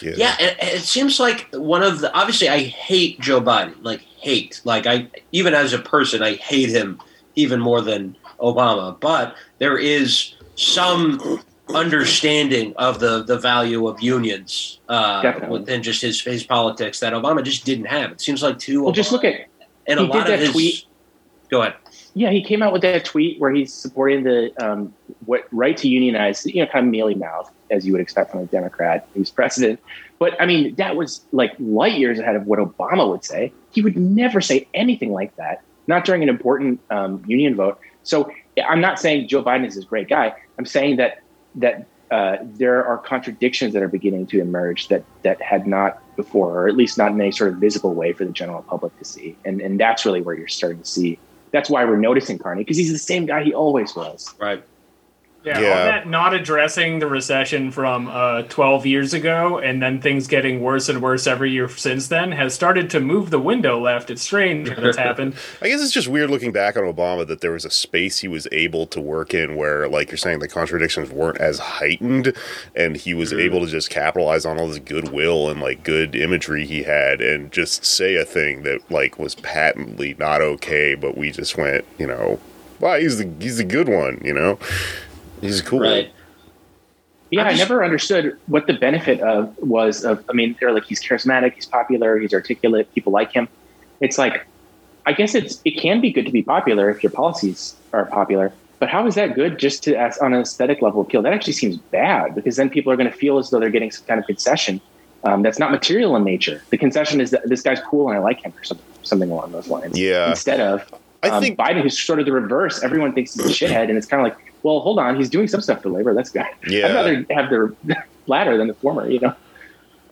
Yeah. Yeah, it, it seems like one of the obviously I hate Joe Biden, like hate, like I even as a person I hate him even more than Obama. But there is some understanding of the the value of unions uh, within just his his politics that Obama just didn't have. It seems like two. Well, just look at and he a lot of that his. tweet. Go ahead. Yeah, he came out with that tweet where he's supporting the um, what right to unionize, you know, kind of mealy mouth. as you would expect from a Democrat who's president. But I mean, that was like light years ahead of what Obama would say. He would never say anything like that, not during an important um, union vote. So I'm not saying Joe Biden is this great guy. I'm saying that that uh, there are contradictions that are beginning to emerge that that had not before, or at least not in any sort of visible way for the general public to see. And and that's really where you're starting to see. That's why we're noticing Carney because he's the same guy he always was. Right. Yeah, Yeah. all that not addressing the recession from uh, 12 years ago and then things getting worse and worse every year since then has started to move the window left. It's strange that it's happened. I guess it's just weird looking back on Obama that there was a space he was able to work in where, like you're saying, the contradictions weren't as heightened, and he was able to just capitalize on all this goodwill and like good imagery he had, and just say a thing that like was patently not okay, but we just went, you know, wow, he's the he's a good one, you know, he's cool. Right. Yeah, I'm I never understood what the benefit of was of. I mean, they're like he's charismatic, he's popular, he's articulate, people like him. It's like, I guess it's it can be good to be popular if your policies are popular. But how is that good just to as on an aesthetic level appeal? That actually seems bad because then people are going to feel as though they're getting some kind of concession um, that's not material in nature. The concession is that this guy's cool and I like him or something, something along those lines. Yeah. Instead of I um, think Biden, who's sort of the reverse. Everyone thinks he's a shithead, and it's kind of like, well, hold on, he's doing some stuff for labor. That's good. Yeah. I'd rather have the latter than the former. You know.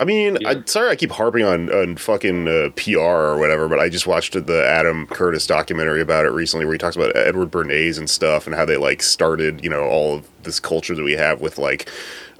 I mean, Yeah. I, sorry I keep harping on, on fucking uh, PR or whatever, but I just watched the Adam Curtis documentary about it recently where he talks about Edward Bernays and stuff and how they like started, you know, all of this culture that we have with like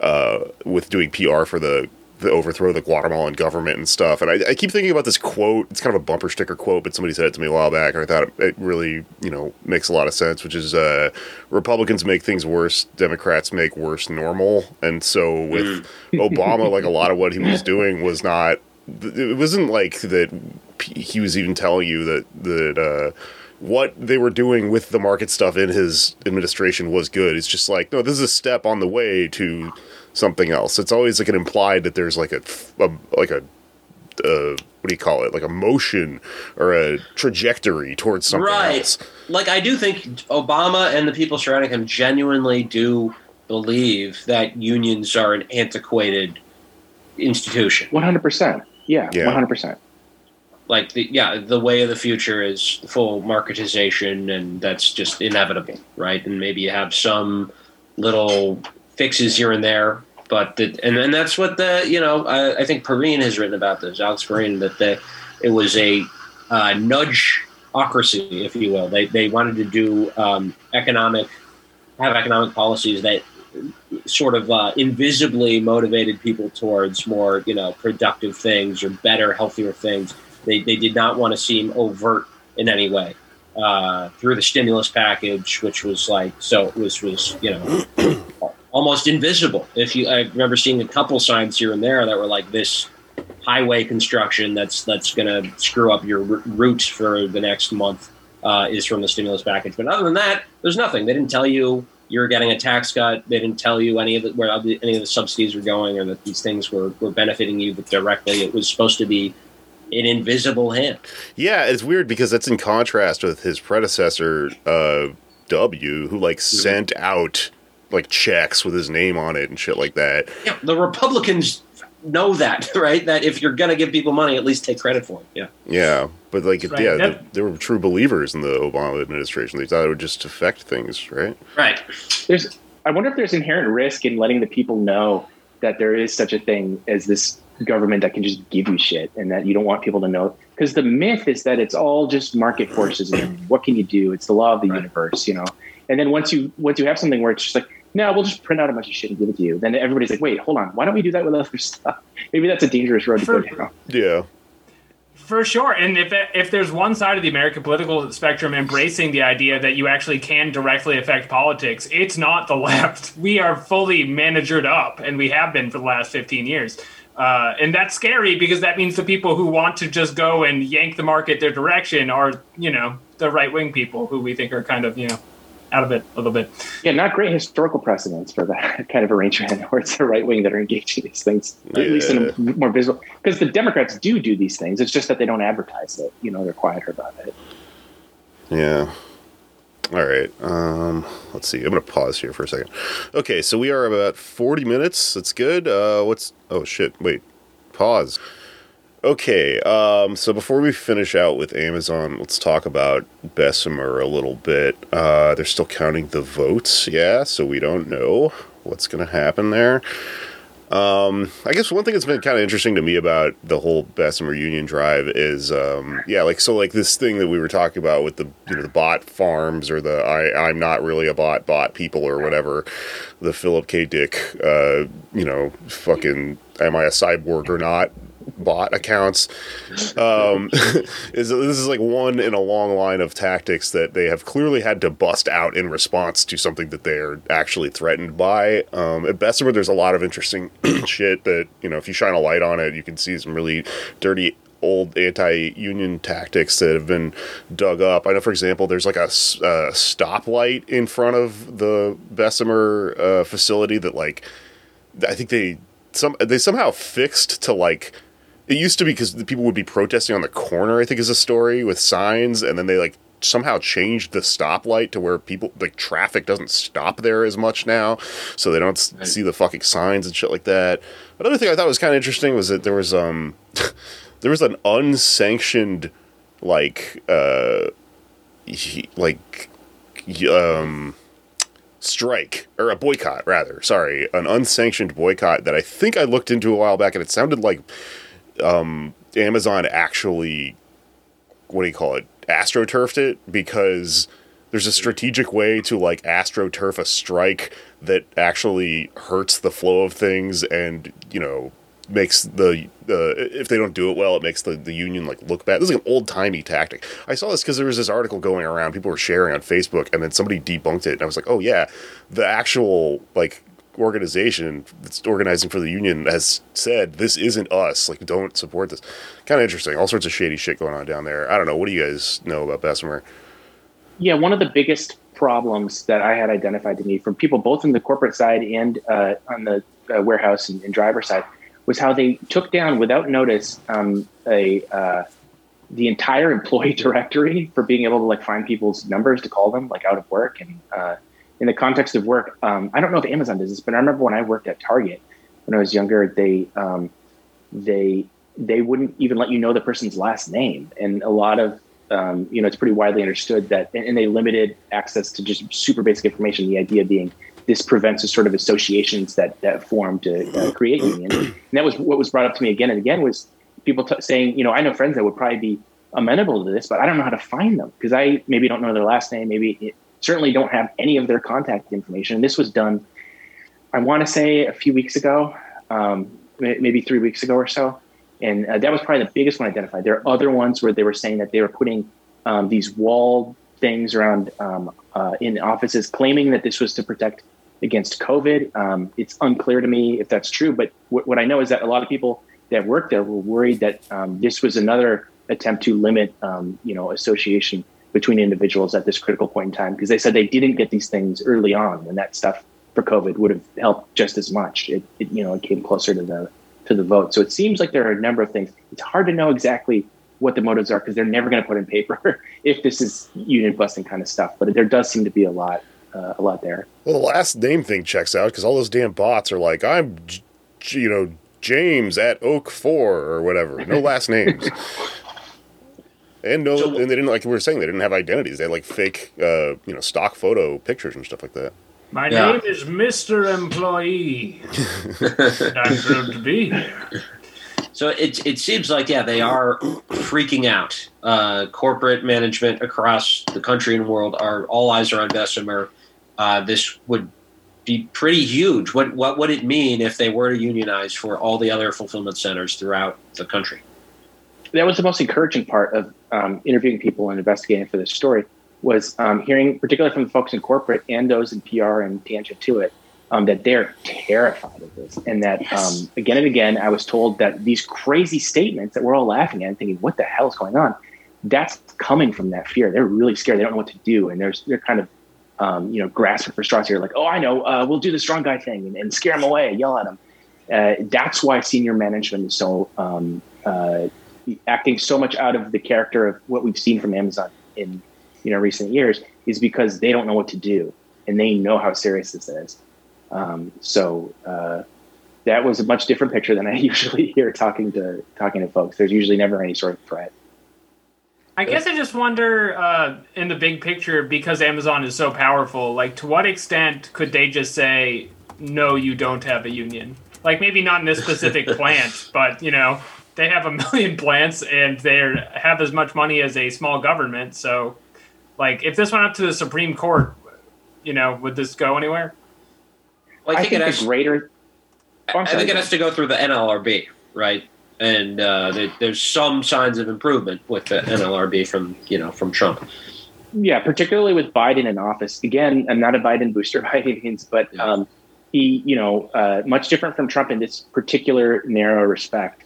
uh, with doing PR for the the overthrow of the Guatemalan government and stuff. And I, I keep thinking about this quote. It's kind of a bumper sticker quote, but somebody said it to me a while back, and I thought it, it really, you know, makes a lot of sense. Which is, uh, Republicans make things worse, Democrats make worse normal. And so with Obama, like a lot of what he was doing was not. It wasn't like that. He was even telling you that that. Uh, what they were doing with the market stuff in his administration was good. It's just like, no, this is a step on the way to something else. It's always like an implied that there's like a, a like a uh, what do you call it? Like a motion or a trajectory towards something right. else. Like I do think Obama and the people surrounding him genuinely do believe that unions are an antiquated institution. One hundred percent. Yeah. Yeah. One hundred percent. Like the yeah, the way of the future is full marketization, and that's just inevitable, right? And maybe you have some little fixes here and there, but the, and and that's what the you know I, I think Pareene has written about this, Alex Pareene, that the it was a uh, nudgeocracy, if you will. They they wanted to do um, economic have economic policies that sort of uh, invisibly motivated people towards more you know productive things or better, healthier things. They they did not want to seem overt in any way uh, through the stimulus package, which was like so it was was you know almost invisible. If you, I remember seeing a couple signs here and there that were like this highway construction that's that's going to screw up your r- routes for the next month uh, is from the stimulus package. But other than that, there's nothing. They didn't tell you you're getting a tax cut. They didn't tell you any of the, where any of the subsidies were going or that these things were, were benefiting you directly. It was supposed to be an invisible hand. Yeah, it's weird because that's in contrast with his predecessor, uh, W, who like sent out like checks with his name on it and shit like that. Yeah, the Republicans know that, right? That if you're going to give people money, at least take credit for it. Yeah. Yeah, but like, Right, yeah, that- they, they were true believers in the Obama administration. They thought it would just affect things, right? Right. There's. I wonder if there's inherent risk in letting the people know that there is such a thing as this government that can just give you shit, and that you don't want people to know. Because the myth is that it's all just market forces, and what can you do? It's the law of the Right. universe, you know. And then once you once you have something where it's just like, no, we'll just print out a bunch of shit and give it to you. Then everybody's like, wait, hold on, why don't we do that with other stuff? Maybe that's a dangerous road to go down. Yeah, For sure, and if if there's one side of the American political spectrum embracing the idea that you actually can directly affect politics, it's not the left. We are fully managered up, and we have been for the last 15 years. Uh, and that's scary because that means the people who want to just go and yank the market their direction are, you know, the right wing people who we think are kind of, you know, out of it a little bit. Yeah, not great historical precedents for that kind of arrangement where it's the right wing that are engaging these things, at least in a more visible. Because the Democrats do do these things. It's just that they don't advertise it. You know, they're quieter about it. yeah. All right. Um, let's see. I'm gonna pause here for a second. Okay, so we are about 40 minutes. That's good. Uh, what's? Oh shit! Wait. Pause. Okay. Um, so before we finish out with Amazon, let's talk about Bessemer a little bit. Uh, they're still counting the votes. Yeah. So we don't know what's gonna happen there. Um, I guess one thing that's been kind of interesting to me about the whole Bessemer Union Drive is, um, yeah, like so, like this thing that we were talking about with the you know the bot farms or the I I'm not really a bot bot people or whatever, the Philip K. Dick, uh, you know, fucking am I a cyborg or not bot accounts um, is this is like one in a long line of tactics that they have clearly had to bust out in response to something that they're actually threatened by. Um, at Bessemer, there's a lot of interesting shit that you know if you shine a light on it, you can see some really dirty old anti-union tactics that have been dug up. I know, for example, there's like a, a stoplight in front of the Bessemer uh, facility that like I think they some they somehow fixed to like it used to be because the people would be protesting on the corner. I think is a story with signs, and then they like somehow changed the stoplight to where people like traffic doesn't stop there as much now, so they don't right. see the fucking signs and shit like that. Another thing I thought was kind of interesting was that there was um there was an unsanctioned like uh like um strike or a boycott rather sorry an unsanctioned boycott that i think i looked into a while back and it sounded like um, Amazon actually, what do you call it, astroturfed it because there's a strategic way to like astroturf a strike that actually hurts the flow of things and you know makes the uh, if they don't do it well, it makes the, the union like look bad. This is like an old timey tactic. I saw this because there was this article going around, people were sharing on Facebook, and then somebody debunked it, and I was like, oh yeah, the actual like organization that's organizing for the union has said this isn't us. Like, don't support this. Kind of interesting. All sorts of shady shit going on down there. I don't know. What do you guys know about Bessemer? Yeah, one of the biggest problems that I had identified to me from people both on the corporate side and uh, on the uh, warehouse and, and, driver side was how they took down without notice um, a uh, the entire employee directory for being able to like find people's numbers to call them like out of work and uh, in the context of work, um, I don't know if Amazon does this, but I remember when I worked at Target when I was younger, they um, they they wouldn't even let you know the person's last name, and a lot of um, you know it's pretty widely understood that, and, and, they limited access to just super basic information. The idea being this prevents the sort of associations that that form to uh, create unions. And that was what was brought up to me again and again was people t- saying, you know, I know friends that would probably be amenable to this, but I don't know how to find them because I maybe don't know their last name, maybe certainly don't have any of their contact information. And this was done, I want to say, a few weeks ago, um, maybe three weeks ago or so. And uh, that was probably the biggest one identified. There are other ones where they were saying that they were putting um, these wall things around um, uh, in offices, claiming that this was to protect against COVID. Um, it's unclear to me if that's true, but w- what I know is that a lot of people that worked there were worried that um, this was another attempt to limit, um, you know, association between individuals at this critical point in time because they said they didn't get these things early on when that stuff for COVID would have helped just as much. It, it, you know it came closer to the to the vote. So it seems like there are a number of things. It's hard to know exactly what the motives are because they're never going to put in paper if this is union busting kind of stuff. But there does seem to be a lot uh, a lot there. Well, the last name thing checks out because all those damn bots are like I'm, you know, James at Oak Four or whatever. No last names. And no, so, and they didn't like we were saying they didn't have identities. They had like fake, uh, you know, stock photo pictures and stuff like that. My yeah. name is Mister Employee. I'm thrilled to be here. So it it seems like yeah they are freaking out. Uh, corporate management across the country and world are all eyes are on Bessemer. Uh, this would be pretty huge. What what would it mean if they were to unionize for all the other fulfillment centers throughout the country? that was the most encouraging part of um, interviewing people and investigating for this story was um, hearing, particularly from the folks in corporate and those in PR and tangent to it, um, that they're terrified of this, and that yes. Um, again and again, I was told that these crazy statements that we're all laughing at and thinking, "What the hell is going on?" That's coming from that fear. They're really scared. They don't know what to do, and there's they're kind of um, you know grasping for straws here, like, "Oh, I know, uh, we'll do the strong guy thing and, and scare them away, yell at them." Uh, that's why senior management is so um, uh, acting so much out of the character of what we've seen from Amazon in you know recent years is because they don't know what to do and they know how serious this is. Um, so uh, that was a much different picture than I usually hear talking to talking to folks. There's usually never any sort of threat. I guess I just wonder, uh, in the big picture, because Amazon is so powerful, like to what extent could they just say, "No, you don't have a union"? Like maybe not in this specific plant, but you know, they have a million plants and they have as much money as a small government. So, like, if this went up to the Supreme Court, you know, would this go anywhere? Well, I, I think, think it the has, greater. Oh, I'm I think it has to go through the NLRB, right? And uh, there, there's some signs of improvement with the NLRB from you know from Trump. Yeah, particularly with Biden in office. Again, I'm not a Biden booster by any means, but Yeah. um, he, you know, uh, much different from Trump in this particular narrow respect.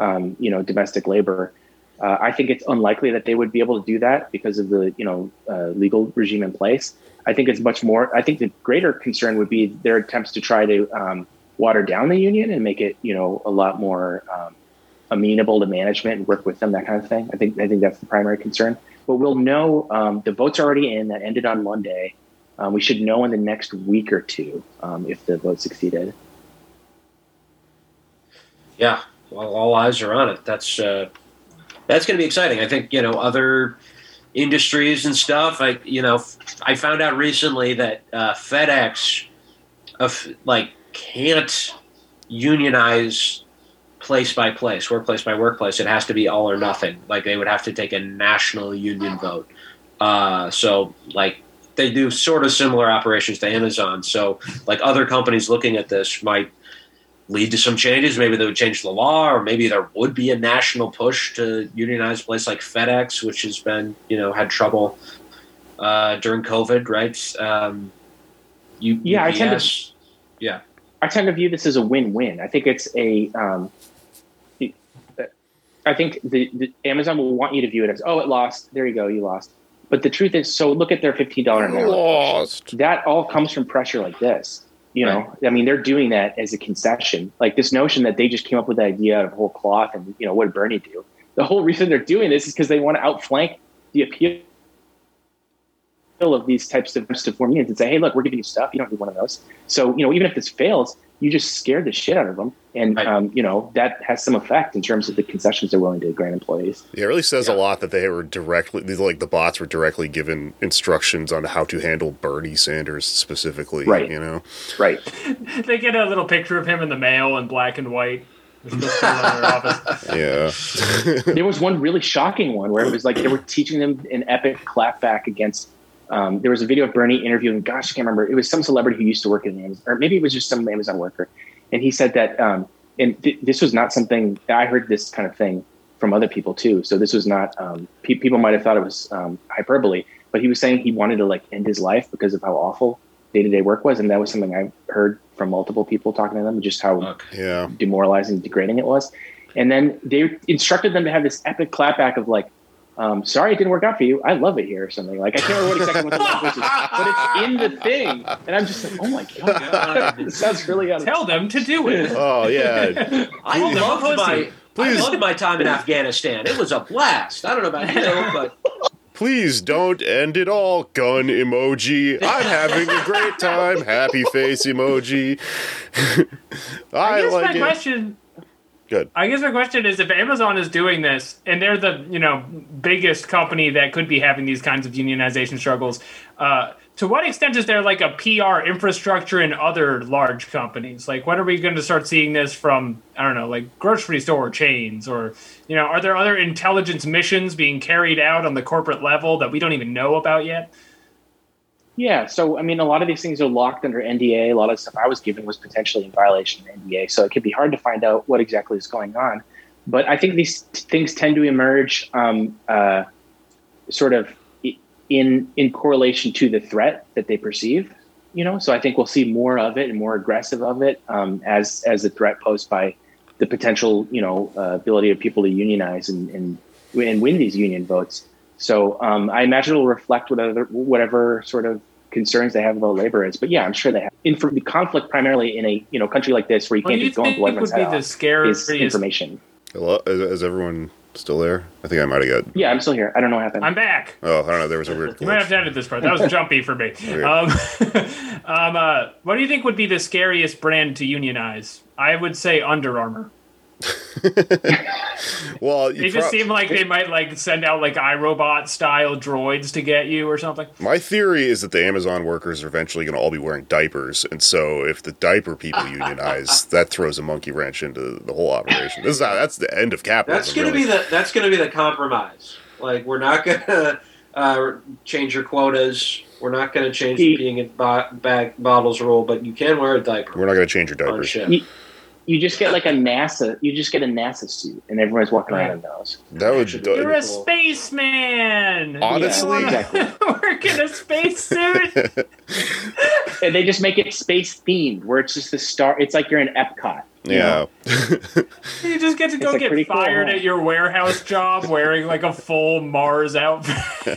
Um, you know, domestic labor. Uh, I think it's unlikely that they would be able to do that because of the you know uh, legal regime in place. I think it's much more. I think the greater concern would be their attempts to try to um, water down the union and make it you know a lot more um, amenable to management and work with them, that kind of thing. I think I think that's the primary concern. But we'll know um, the votes already in. That ended on Monday. Um, we should know in the next week or two um, if the vote succeeded. Yeah, well, all eyes are on it. That's uh, that's going to be exciting. I think you know other industries and stuff. I you know I found out recently that uh, FedEx, of like can't unionize place by place, workplace by workplace. It has to be all or nothing. Like they would have to take a national union vote. Uh, so like they do sort of similar operations to Amazon. So like other companies looking at this might lead to some changes. Maybe they would change the law, or maybe there would be a national push to unionize a place like FedEx, which has been, you know, had trouble uh, during COVID, right? Um, you, Yeah, I tend to- yeah, I tend to view this as a win-win. I think it's a. Um, I think the, the Amazon will want you to view it as, oh, it lost. There you go, you lost. But the truth is, so look at their fifteen dollar an hour. Lost. That all comes from pressure like this. You know, I mean, they're doing that as a concession. Like this notion that they just came up with the idea of whole cloth, and you know, what did Bernie do? The whole reason they're doing this is because they want to outflank the appeal of these types of to form unions and say, hey, look, we're giving you stuff. You don't need one of those. So, you know, even if this fails, you just scare the shit out of them. And, Right. um, you know, that has some effect in terms of the concessions they're willing to grant employees. Yeah, it really says Yeah. a lot that they were directly, these like the bots were directly given instructions on how to handle Bernie Sanders specifically. Right. You know, Right. They get a little picture of him in the mail in black and white. They're supposed to put it on their office. yeah. there was one really shocking one where it was like they were teaching them an epic clapback against. Um, there was a video of Bernie interviewing. Gosh, I can't remember. It was some celebrity who used to work at Amazon, or maybe it was just some Amazon worker, and he said that. Um, and th- this was not something I heard this kind of thing from other people too. So this was not. Um, pe- people might have thought it was um, hyperbole, but he was saying he wanted to like end his life because of how awful day to day work was, and that was something I heard from multiple people talking to them, just how Yeah. demoralizing, degrading it was. And then they instructed them to have this epic clapback of like, um, "Sorry, it didn't work out for you. I love it here," or something. Like I can't remember what exactly what the language is, but it's in the thing. And I'm just like, "Oh my god, this sounds really out of Tell them to do it. Oh yeah. I Call them a loved pussy. my I Please. loved my time in Afghanistan. It was a blast. I don't know about you, but Please don't end it all. Gun emoji. I'm having a great time. Happy face emoji. I I, guess like my it. question. Good. I guess my question is, if Amazon is doing this, and they're the you know biggest company that could be having these kinds of unionization struggles, uh, to what extent is there like a PR infrastructure in other large companies? Like, when are we going to start seeing this from I don't know, like grocery store chains, or you know, are there other intelligence missions being carried out on the corporate level that we don't even know about yet? Yeah, so I mean, a lot of these things are locked under NDA. A lot of stuff I was given was potentially in violation of NDA, so it could be hard to find out what exactly is going on. But I think these t- things tend to emerge um, uh, sort of in in correlation to the threat that they perceive. You know, so I think we'll see more of it and more aggressive of it um, as as the threat posed by the potential, you know, uh, ability of people to unionize and and, and win these union votes. So um, I imagine it'll reflect whatever whatever sort of concerns they have about labor is. But yeah, I'm sure they have. In the conflict primarily in a you know country like this where you What can't do you just go and think blow would everyone's be head the off is information. Hello? Is, is everyone Still there? I think I might have got. Yeah, I'm still here. I don't know what happened. I'm back. Oh, I don't know. There was a weird You might have glitch. to edit this part. That was jumpy for me. Weird. Um, um, uh, what do you think would be the scariest brand to unionize? I would say Under Armour. Well, They just pro- seem like they might like send out like iRobot style droids to get you or something. my theory is that the Amazon workers are eventually going to all be wearing diapers, and so if the diaper people unionize, that throws a monkey wrench into the whole operation. This is how, that's the end of capitalism. That's gonna really. be the that's gonna be the compromise. Like we're not gonna uh, change your quotas. We're not gonna change the He- peeing in bo- bag bottles rule, but you can wear a diaper We're not going to change your on diapers. Ship. You- You just get like a NASA. You just get a NASA suit, and everyone's walking around in those. That would. Should You're a spaceman. Honestly- Yeah, exactly. work in a spacesuit. And they just make it space themed, where it's just the star. It's like you're in Epcot. You yeah. You just get to go It's, get pretty cool, fired at your warehouse job wearing like a full Mars outfit.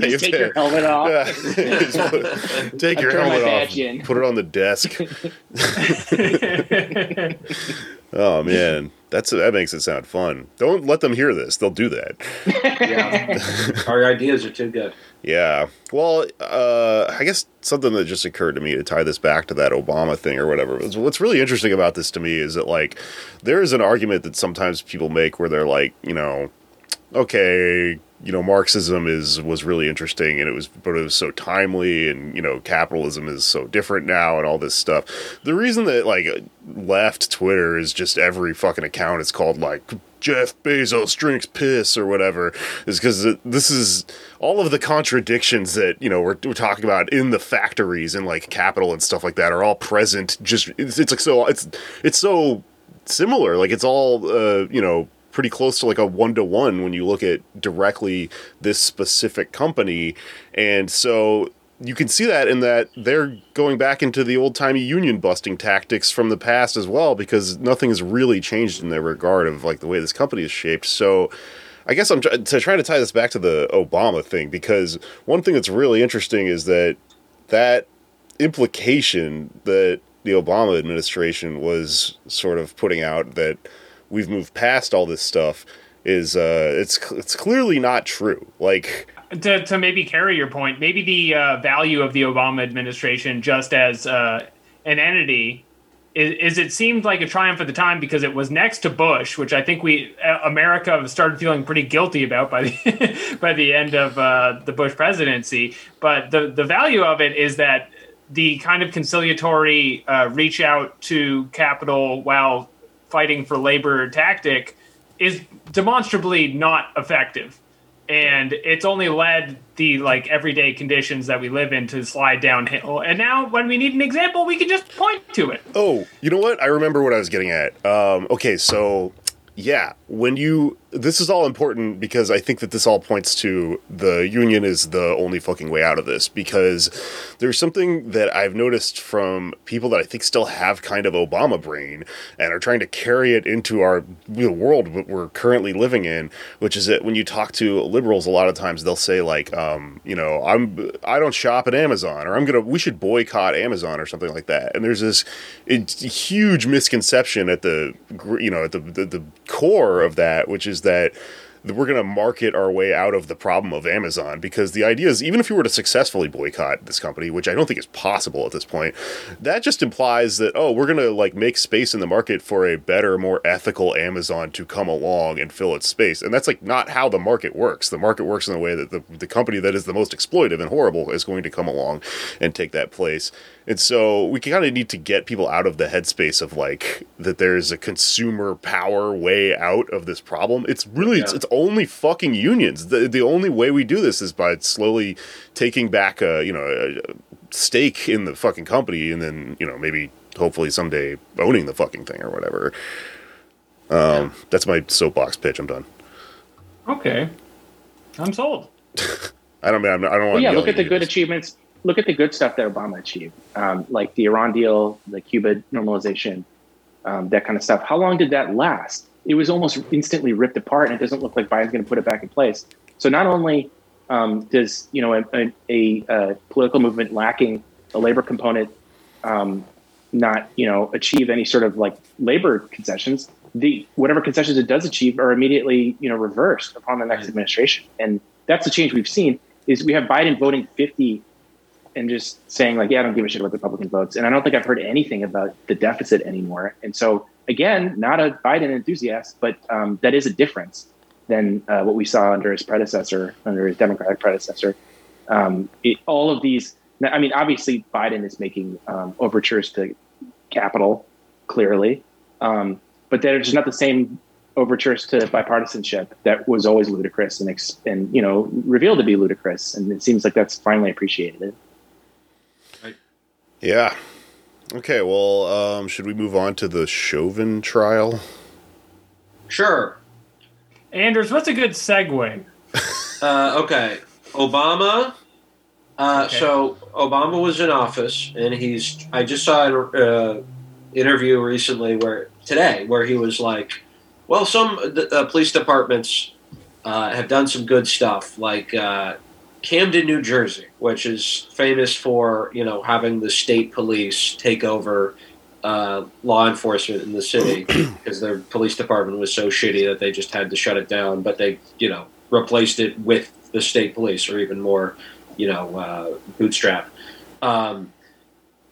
Just take your helmet off. Yeah. Put- Take I your helmet off. in. Put it on the desk. Oh man, that's that makes it sound fun. Don't let them hear this; they'll do that. yeah, our ideas are too good. Yeah. Well, uh, I guess something that just occurred to me to tie this back to that Obama thing or whatever. What's really interesting about this to me is that like there is an argument that sometimes people make where they're like, you know, okay, you know, Marxism is was really interesting and it was but it was so timely and you know, capitalism is so different now and all this stuff. The reason that like left Twitter is just every fucking account is called like Jeff Bezos drinks piss or whatever is because this is all of the contradictions that you know we're, we're talking about in the factories and like capital and stuff like that are all present. Just it's, it's like so it's it's so similar. Like it's all uh, you know pretty close to like a one to one when you look at directly this specific company, and so you can see that in that they're going back into the old timey union busting tactics from the past as well because nothing has really changed in their regard of like the way this company is shaped. So. I guess I'm to try to tie this back to the Obama thing because one thing that's really interesting is that that implication that the Obama administration was sort of putting out that we've moved past all this stuff is uh, it's it's clearly not true. Like to, to maybe carry your point, maybe the uh, value of the Obama administration just as uh, an entity is, is it seemed like a triumph at the time because it was next to Bush, which I think we uh, America started feeling pretty guilty about by the by the end of uh, the Bush presidency. But the the value of it is that the kind of conciliatory uh, reach out to capital while fighting for labor tactic is demonstrably not effective and it's only led the like everyday conditions that we live in to slide downhill and now when we need an example we can just point to it Oh, you know what? I remember what I was getting at. Um, okay, so yeah, when you this is all important because I think that this all points to the union is the only fucking way out of this because there's something that I've noticed from people that I think still have kind of Obama brain and are trying to carry it into our know, world that we're currently living in, which is that when you talk to liberals, a lot of times they'll say like, um, you know, I'm I don't shop at Amazon or I'm gonna we should boycott Amazon or something like that. And there's this huge misconception at the you know at the, the the core of that, which is that that we're going to market our way out of the problem of Amazon because the idea is even if you were to successfully boycott this company, which I don't think is possible at this point, that just implies that oh, we're going to like make space in the market for a better, more ethical Amazon to come along and fill its space. And that's like not how the market works. The market works in the way that the, the company that is the most exploitive and horrible is going to come along and take that place. And so we kind of need to get people out of the headspace of like that there's a consumer power way out of this problem. It's really it's, Yeah. it's only fucking unions. The the only way we do this is by slowly taking back a you know a stake in the fucking company and then you know maybe hopefully someday owning the fucking thing or whatever. Um, that's my soapbox pitch. I'm done. okay i'm sold I don't mean I'm I don't Well, want. yeah, look at the good achievements. Look at the good stuff that Obama achieved, um, like the Iran deal, the Cuba normalization, um, that kind of stuff. How long did that last? It was almost instantly ripped apart, and it doesn't look like Biden's going to put it back in place. So not only um, does you know a, a, a, political movement lacking a labor component um, not you know achieve any sort of like labor concessions, the whatever concessions it does achieve are immediately you know reversed upon the next administration, and that's the change we've seen. Is we have Biden voting fifty and just saying like, yeah, I don't give a shit about the Republican votes, and I don't think I've heard anything about the deficit anymore. And so again, not a Biden enthusiast, but um, that is a difference than uh, what we saw under his predecessor, under his Democratic predecessor. Um, it, all of these, I mean, obviously Biden is making um, overtures to capital, clearly, um, but they're just not the same overtures to bipartisanship that was always ludicrous and and you know revealed to be ludicrous, and it seems like that's finally appreciated. Yeah. Okay, well, um, should we move on to the Chauvin trial? Sure. Anders, what's a good segue? Uh, okay. Obama. Uh, Okay. So Obama was in office, and he's. I just saw an uh, interview recently where today where he was like, "Well, some uh, police departments uh, have done some good stuff, like uh, Camden, New Jersey, which is famous for you know having the state police take over." Uh, law enforcement in the city because their police department was so shitty that they just had to shut it down. But they, you know, replaced it with the state police, or even more, you know, uh, bootstrap. Um,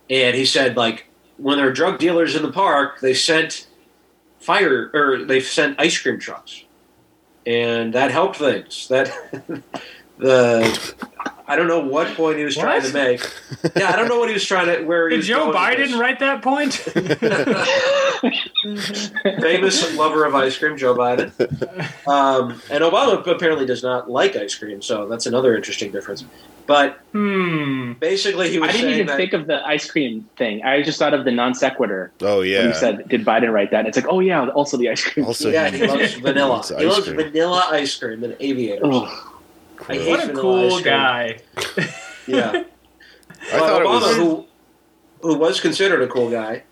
and he said, like, when there are drug dealers in the park, they sent fire or they sent ice cream trucks, and that helped things. That the I don't know what point he was trying to make. Yeah, I don't know what he was trying to. Where Did Joe Biden write that point? famous lover of ice cream, Joe Biden. Um, and Obama apparently does not like ice cream, so that's another interesting difference. But hmm. basically, he was I didn't saying even that think of the ice cream thing. I just thought of the non sequitur. Oh, When yeah. you said, "Did Biden write that?" And it's like, oh yeah, also the ice cream. Also, yeah, he loves vanilla. Loves He ice loves cream. vanilla ice cream and aviators. Ugh. I hate What a cool guy. Yeah. I thought But it Obama, was. who who was considered a cool guy,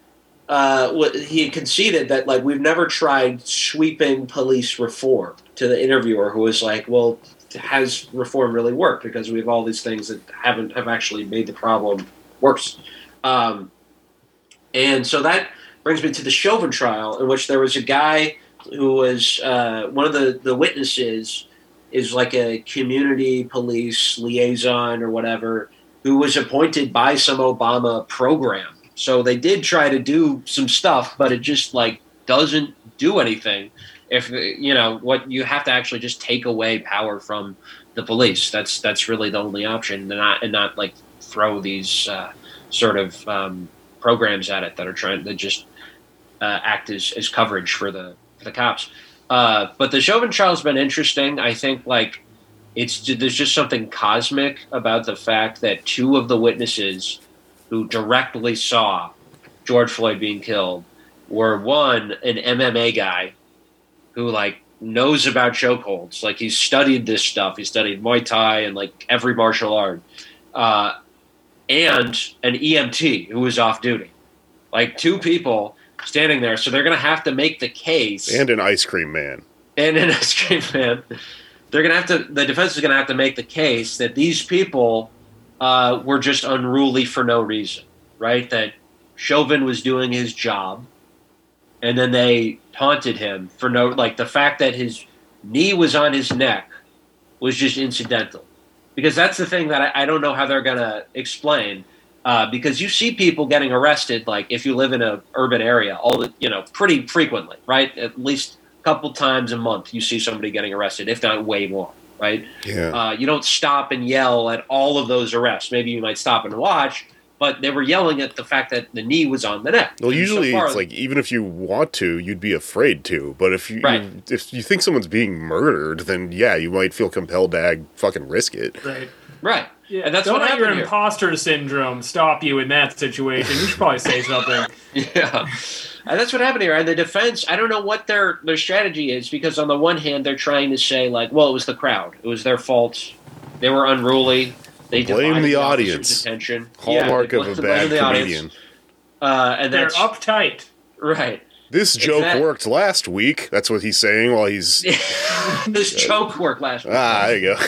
uh, he conceded that like we've never tried sweeping police reform. To the interviewer, who was like, "Well, has reform really worked? Because we have all these things that haven't have actually made the problem worse." Um, and so that brings me to the Chauvin trial, in which there was a guy who was uh, one of the the witnesses is like a community police liaison or whatever who was appointed by some Obama program. So they did try to do some stuff, but it just like doesn't do anything. If you know what, you have to actually just take away power from the police. That's that's really the only option, and not and not like throw these uh, sort of um, programs at it that are trying to just uh, act as, as coverage for the for the cops. Uh, but the Chauvin trial's been interesting. I think like it's there's just something cosmic about the fact that two of the witnesses who directly saw George Floyd being killed were one an MMA guy who like knows about chokeholds, like he's studied this stuff. He studied Muay Thai and like every martial art, uh, and an EMT who was off duty. Like two people standing there, so they're gonna have to make the case And an ice cream man. and an ice cream man. They're gonna have to. The defense is gonna have to make the case that these people uh, were just unruly for no reason, right? That Chauvin was doing his job, and then they taunted him for no. Like the fact that his knee was on his neck was just incidental, because that's the thing that I, I don't know how they're gonna explain. Uh, because you see people getting arrested, like if you live in an urban area, all the you know pretty frequently, right? At least a couple times a month you see somebody getting arrested, if not way more, right? Yeah. Uh, you don't stop and yell at all of those arrests. Maybe you might stop and watch, but they were yelling at the fact that the knee was on the neck. Well, And so usually far- it's like even if you want to, you'd be afraid to. But if you Right. if you think someone's being murdered, then yeah, you might feel compelled to ag- fucking risk it. Right. right, Yeah, and that's don't let your here. imposter syndrome stop you in that situation. You should probably say something. Yeah, and that's what happened here. And the defense, I don't know what their their strategy is because on the one hand they're trying to say like, well, it was the crowd, it was their fault, they were unruly. They Blame divided the officer's audience. Attention. Hallmark Yeah, of a blame bad the comedian. Uh, and They're that's uptight. right. This joke that- worked last week. That's what he's saying while he's this joke worked last week. ah. There you go.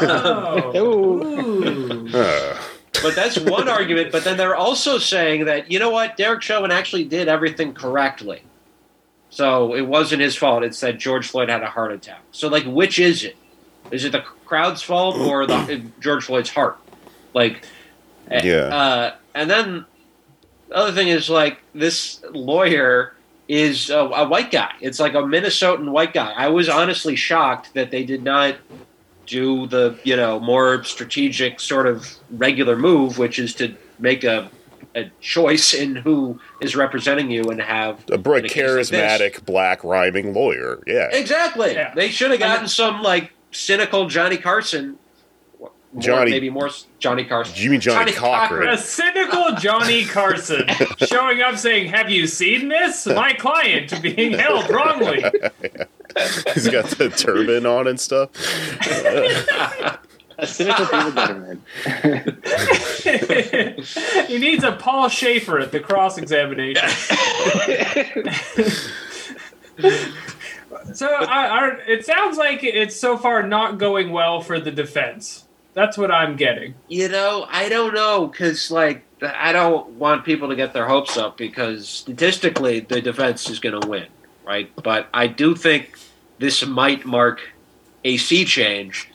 Oh. Ooh. Ooh. Uh, But that's one argument. But then they're also saying that you know what, Derek Chauvin actually did everything correctly. So it wasn't his fault. It's that George Floyd had a heart attack. So like, which is it? Is it the crowd's fault or the George Floyd's heart? Like, eh, Yeah. Uh, and then the other thing is like this lawyer is a, a white guy. It's like a Minnesotan white guy. I was honestly shocked that they did not do the you know more strategic sort of regular move, which is to make a a choice in who is representing you and have A a case like charismatic black rhyming lawyer. Yeah. Exactly. Yeah. They should have gotten some like cynical Johnnie Cochran. More, Johnny- maybe more Johnny Carson. You mean Johnny, Cochran? A cynical Johnny Carson showing up saying, Have you seen this? My client being held wrongly. He's got the turban on and stuff. A cynical David Letterman. he needs a Paul Shaffer at the cross examination. so I, I, it sounds like it's so far not going well for the defense. That's what I'm getting. You know, I don't know because like I don't want people to get their hopes up because statistically the defense is going to win, right? But I do think this might mark a sea change.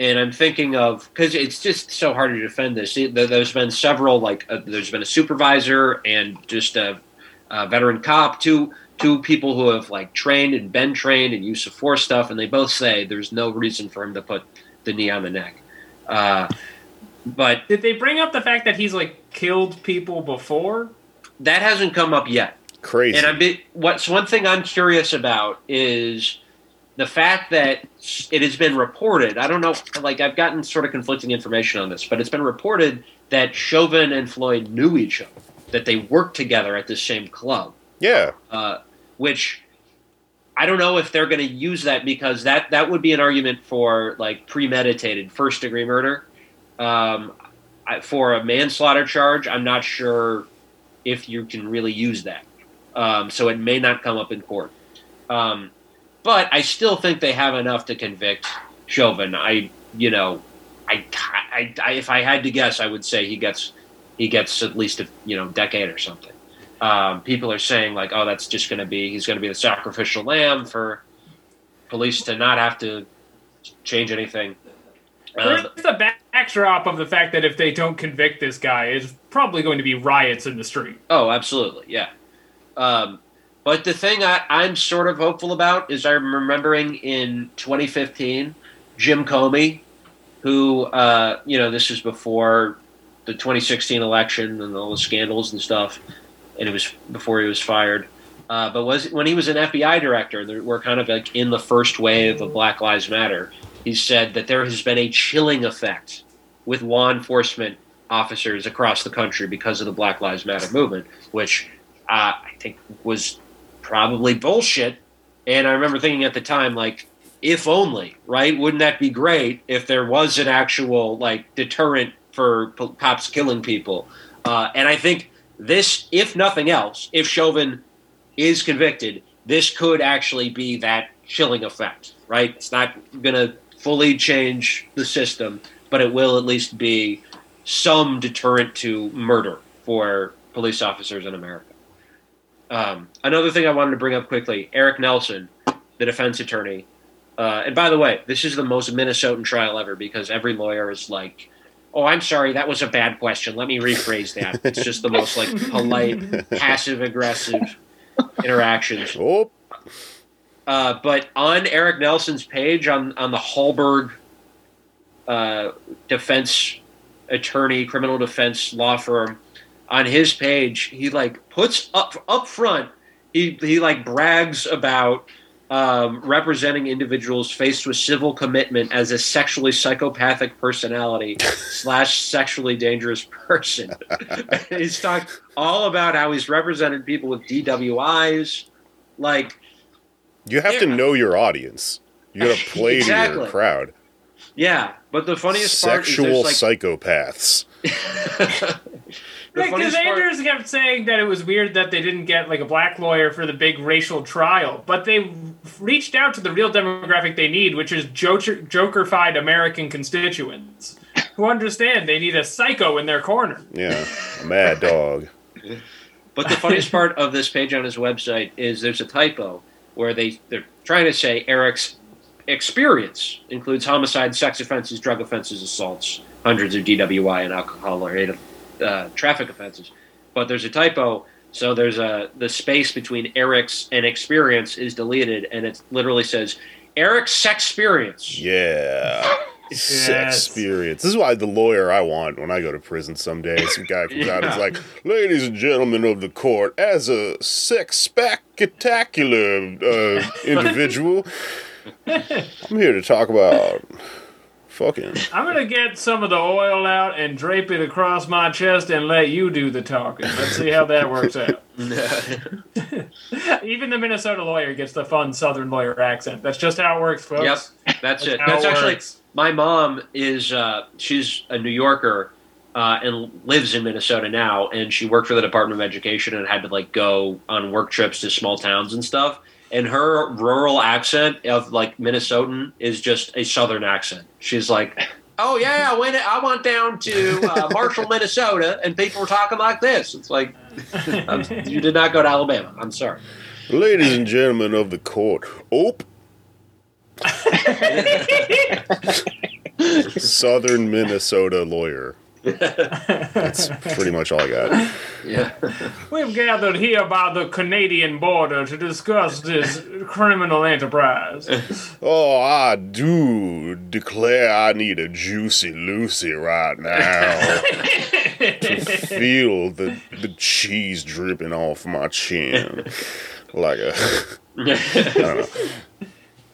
And I'm thinking of because it's just so hard to defend this. There- There's been several like uh, there's been a supervisor and just a, a veteran cop, two two people who have like trained and been trained in use of force stuff, and they both say there's no reason for him to put the knee on the neck. Uh, but Did they bring up the fact that he's like killed people before? that hasn't come up yet. Crazy. And I'm bit, what's one thing I'm curious about is the fact that it has been reported. I don't know, like I've gotten sort of conflicting information on this, but it's been reported that Chauvin and Floyd knew each other, that they worked together at the same club. yeah. uh, which I don't know if they're going to use that because that that would be an argument for like premeditated first degree murder. Um, I, for a manslaughter charge, I'm not sure if you can really use that. Um, so it may not come up in court. Um, but I still think they have enough to convict Chauvin. I, you know, I, I, I, if I had to guess, I would say he gets he gets at least a you know decade or something um, people are saying like, oh, that's just going to be he's going to be the sacrificial lamb for police to not have to change anything. Um, There's the backdrop of the fact that if they don't convict this guy, it's probably going to be riots in the street. oh, absolutely, yeah. Um, but the thing I, I'm sort of hopeful about is I'm remembering in 2015, Jim Comey, who uh, you know this was before the 2016 election and all the scandals and stuff, and it was before he was fired. Uh, but was when he was an FBI director, we're kind of like in the first wave of Black Lives Matter. He said that there has been a chilling effect with law enforcement officers across the country because of the Black Lives Matter movement, which uh, I think was probably bullshit. And I remember thinking at the time, like, if only, right? Wouldn't that be great if there was an actual like deterrent for p- cops killing people? Uh, and I think this, if nothing else, if Chauvin is convicted, this could actually be that chilling effect, right? It's not going to fully change the system, but it will at least be some deterrent to murder for police officers in America. Um, another thing I wanted to bring up quickly Eric Nelson, the defense attorney. Uh, and by the way, this is the most Minnesotan trial ever because every lawyer is like, "Oh, I'm sorry, that was a bad question. Let me rephrase that." It's just the most like polite, passive aggressive interactions. Oh, Uh, but on Eric Nelson's page on on the Halberg uh, defense attorney, criminal defense law firm, on his page, he like puts up up front. He he like brags about um, representing individuals faced with civil commitment as a sexually psychopathic personality slash sexually dangerous person. he's talked all about how he's represented people with DWIs, like you have to know your audience. You got to play to Exactly. your crowd. Yeah, but the funniest Sexual part is there's psychopaths. Like the Because part, Anders kept saying that it was weird that they didn't get like a black lawyer for the big racial trial, but they reached out to the real demographic they need, which is joker- jokerfied American constituents who understand they need a psycho in their corner. Yeah, a mad dog. but But the funniest part of this page on his website is there's a typo where they they're trying to say Eric's experience includes homicide, sex offenses, drug offenses, assaults, hundreds of DWI and alcohol related uh, traffic offenses. But there's a typo, so there's a the space between Eric's and experience is deleted, and it literally says Eric's sex experience. Yeah. Yes. Experience. This is why the lawyer I want when I go to prison someday. Some guy comes out and is like, "Ladies and gentlemen of the court, as a sex spectacular uh, individual, I'm here to talk about fucking." I'm gonna get some of the oil out and drape it across my chest and let you do the talking. Let's see how that works out. Even the Minnesota lawyer gets the fun Southern lawyer accent. That's just how it works, folks. Yep, that's it. That's it actually works. my mom is. Uh, she's a New Yorker uh, and lives in Minnesota now, and she worked for the Department of Education and had to like go on work trips to small towns and stuff. And her rural accent of like Minnesotan is just a Southern accent. She's like. Oh yeah, I went. I went down to uh, Marshall, Minnesota, and people were talking like this. It's like um, you did not go to Alabama. I'm sorry. Ladies and gentlemen of the court, ope. Southern Minnesota lawyer. That's pretty much all I got. Yeah. We've gathered here by the Canadian border to discuss this criminal enterprise. Oh, I do declare I need a juicy Lucy right now to feel the, the cheese dripping off my chin. Like a. I don't know.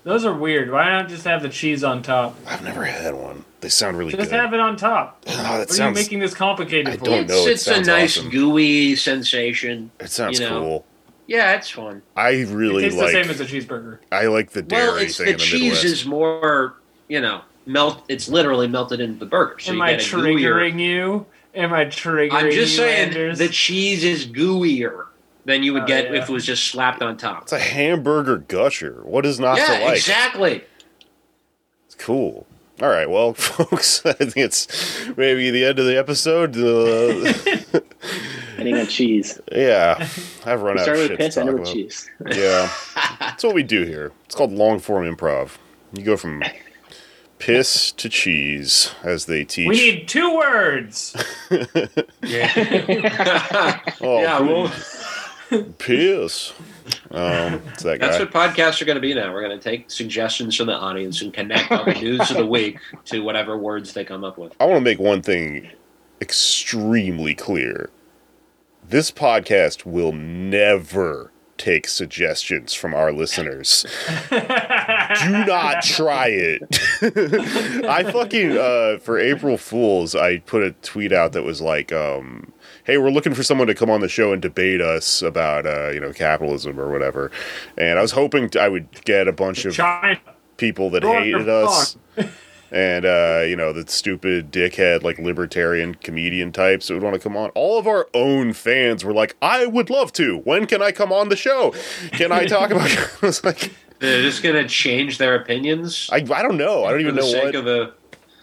Those are weird. Why not just have the cheese on top? I've never had one. They sound really Just good. have it on top. Oh, that What are you making this complicated I for? don't know, it it's a sounds nice awesome. gooey sensation. it sounds you know. cool. Yeah, it's fun. I It really tastes like. the same as a cheeseburger. I like the dairy well, it's thing the in the cheese Midwest. is more, you know, melt. It's literally melted into the burger. So Am you I get a gooier- triggering you? Am I triggering I'm just you, saying Anders? the cheese is gooier than you would Oh, get yeah. if it was just slapped on top. It's a hamburger gusher. What is not yeah, to like? exactly. It's cool. All right, well, folks, I think it's maybe the end of the episode. Uh, Ending on cheese. yeah, I've run We out of shit with to piss, talk ended with about. cheese. Yeah, that's what we do here. It's called long form improv. You go from piss to cheese, as they teach. we need two words. Yeah. oh, yeah, well, piss. Um, it's that that's guy. what podcasts are going to be now. We're going to take suggestions from the audience and connect all the news of the week to whatever words they come up with. I want to make one thing extremely clear. This podcast will never take suggestions from our listeners. Do not try it. I fucking uh for April Fools, I put a tweet out that was like um hey, we're looking for someone to come on the show and debate us about uh, you know, capitalism or whatever. And I was hoping I would get a bunch of China. people that What hated us and uh, you know the stupid dickhead like libertarian comedian types that would want to come on all of our own fans were like i would love to when can i come on the show can i talk about i was like They're just going to change their opinions. I, I don't know i don't even for the know sake what of the.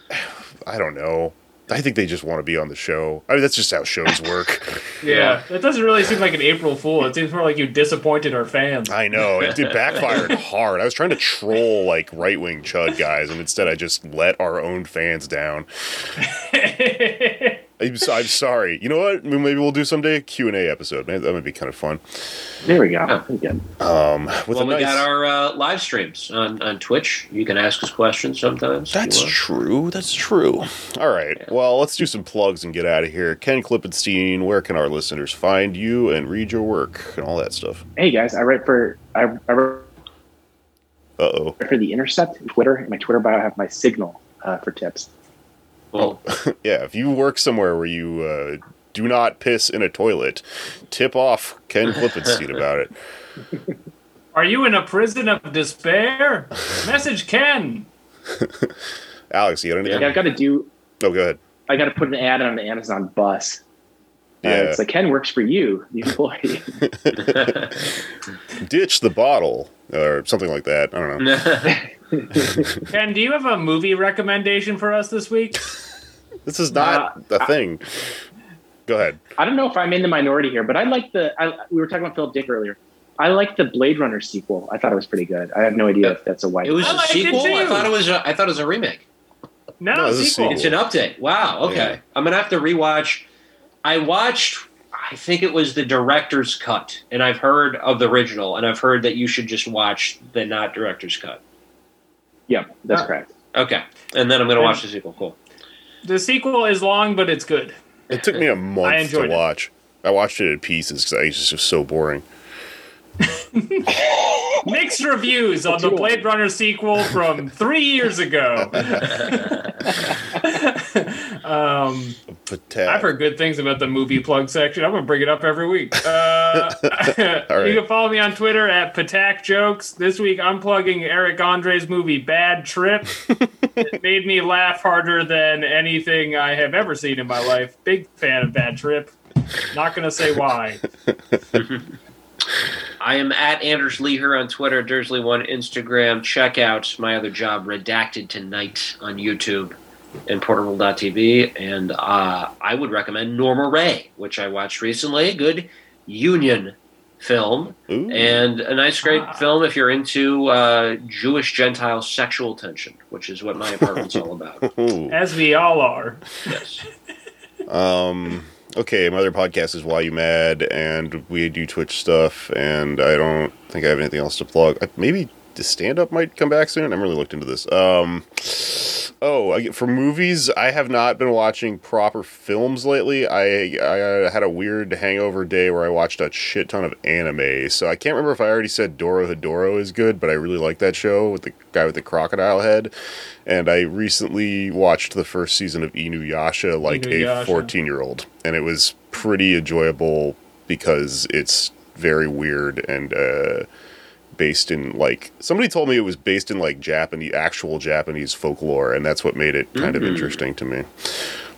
i don't know i think they just want to be on the show. I mean that's just how shows work. Yeah, that doesn't really seem like an April Fool. It seems more like you disappointed our fans. i know. It, it backfired hard. I was trying to troll like right-wing chud guys and instead i just let our own fans down I'm, so- I'm sorry. You know what? Maybe we'll do someday a Q&A episode. Man, that might be kind of fun. There we go. Pretty good. Um, with Well, a we got our uh, live streams on, on Twitch. You can ask us questions sometimes. That's true. That's true. All right. Well, let's do some plugs and get out of here. Ken Klippenstein, where can our listeners find you and read your work and all that stuff? Hey guys, I write for I, I write Uh oh. for the Intercept Twitter. In my Twitter bio, I have my Signal uh, for tips. Well, Yeah, if you work somewhere where you uh, do not piss in a toilet, tip off Ken Klippenstein about it. Are you in a prison of despair? Message Ken. Alex, you got anything? Yeah, I've got to do. Oh, go ahead. I got to put an ad on the Amazon bus. Uh, Yeah. it's like Ken works for you, the employee. Ditch the bottle or something like that. I don't know. Ken, do you have a movie recommendation for us this week? This is not Uh, a thing. Go ahead. I don't know if I'm in the minority here, but I like the. I, we were talking about Philip Dick earlier. I like the Blade Runner sequel. I thought it was pretty good. I have no idea if that's a white. It was a sequel. I thought it was. A, I thought it was a remake. No, No, it's a sequel. It's an update. Wow. Okay. Yeah. I'm gonna have to rewatch. I watched. I think it was the director's cut, and I've heard of the original, and I've heard that you should just watch the not director's cut. yeah, that's correct. Okay, and then I'm gonna watch the sequel. Cool. The sequel is long, but it's good. It took me a month to enjoyed it. watch. I watched it in pieces because it was just so boring. Mixed reviews on the Blade Runner sequel from three years ago. um, I've heard good things about the movie plug section. I'm going to bring it up every week. Uh, right. You can follow me on Twitter at Patak Jokes. This week I'm plugging Eric Andre's movie Bad Trip. it made me laugh harder than anything I have ever seen in my life. Big fan of Bad Trip. Not going to say why. I am at Anders Leher on Twitter, Dursley1 Instagram. Check out my other job, Redacted Tonight, on YouTube and Portable.tv. And uh, I would recommend Norma Rae, which I watched recently. A good union film Ooh. and a nice, great Ah. film if you're into uh, Jewish Gentile sexual tension, which is what my apartment's all about. As we all are. Yes. Um. Okay, my other podcast is Why You Mad, and we do Twitch stuff, and I don't think I have anything else to plug. Maybe the stand up might come back soon. I haven't really looked into this. Um. Oh, I, for movies, I have not been watching proper films lately. I I had a weird hangover day where I watched a shit ton of anime. So I can't remember if I already said Dorohedoro is good, but I really like that show with the guy with the crocodile head. And I recently watched the first season of Inuyasha like a 14 year old, and it was pretty enjoyable because it's very weird and uh, based in like somebody told me it was based in like Japanese actual Japanese folklore, and that's what made it kind of mm-hmm. interesting to me.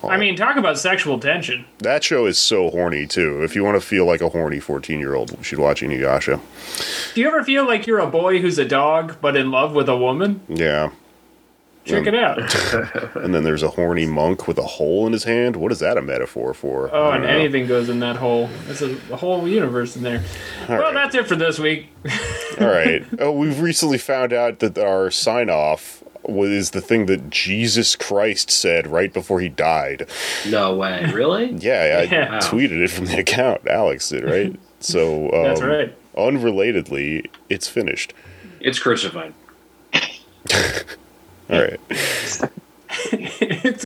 I mean, talk about sexual tension. That show is so horny too. If you want to feel like a horny 14 year old, you should watch Inuyasha. Do you ever feel like you're a boy who's a dog but in love with a woman? Yeah. Check Um, it out. And then there's a horny monk with a hole in his hand. What is that a metaphor for? Oh, and know. anything goes in that hole. There's a, a whole universe in there. All well, right. that's it for this week. All right. Oh, we've recently found out that our sign off was the thing that Jesus Christ said right before he died. No way. Really? Yeah, I Yeah. tweeted it from the account. Alex did, right? So, um, That's right. unrelatedly, it's finished. It's crucified. All right. it's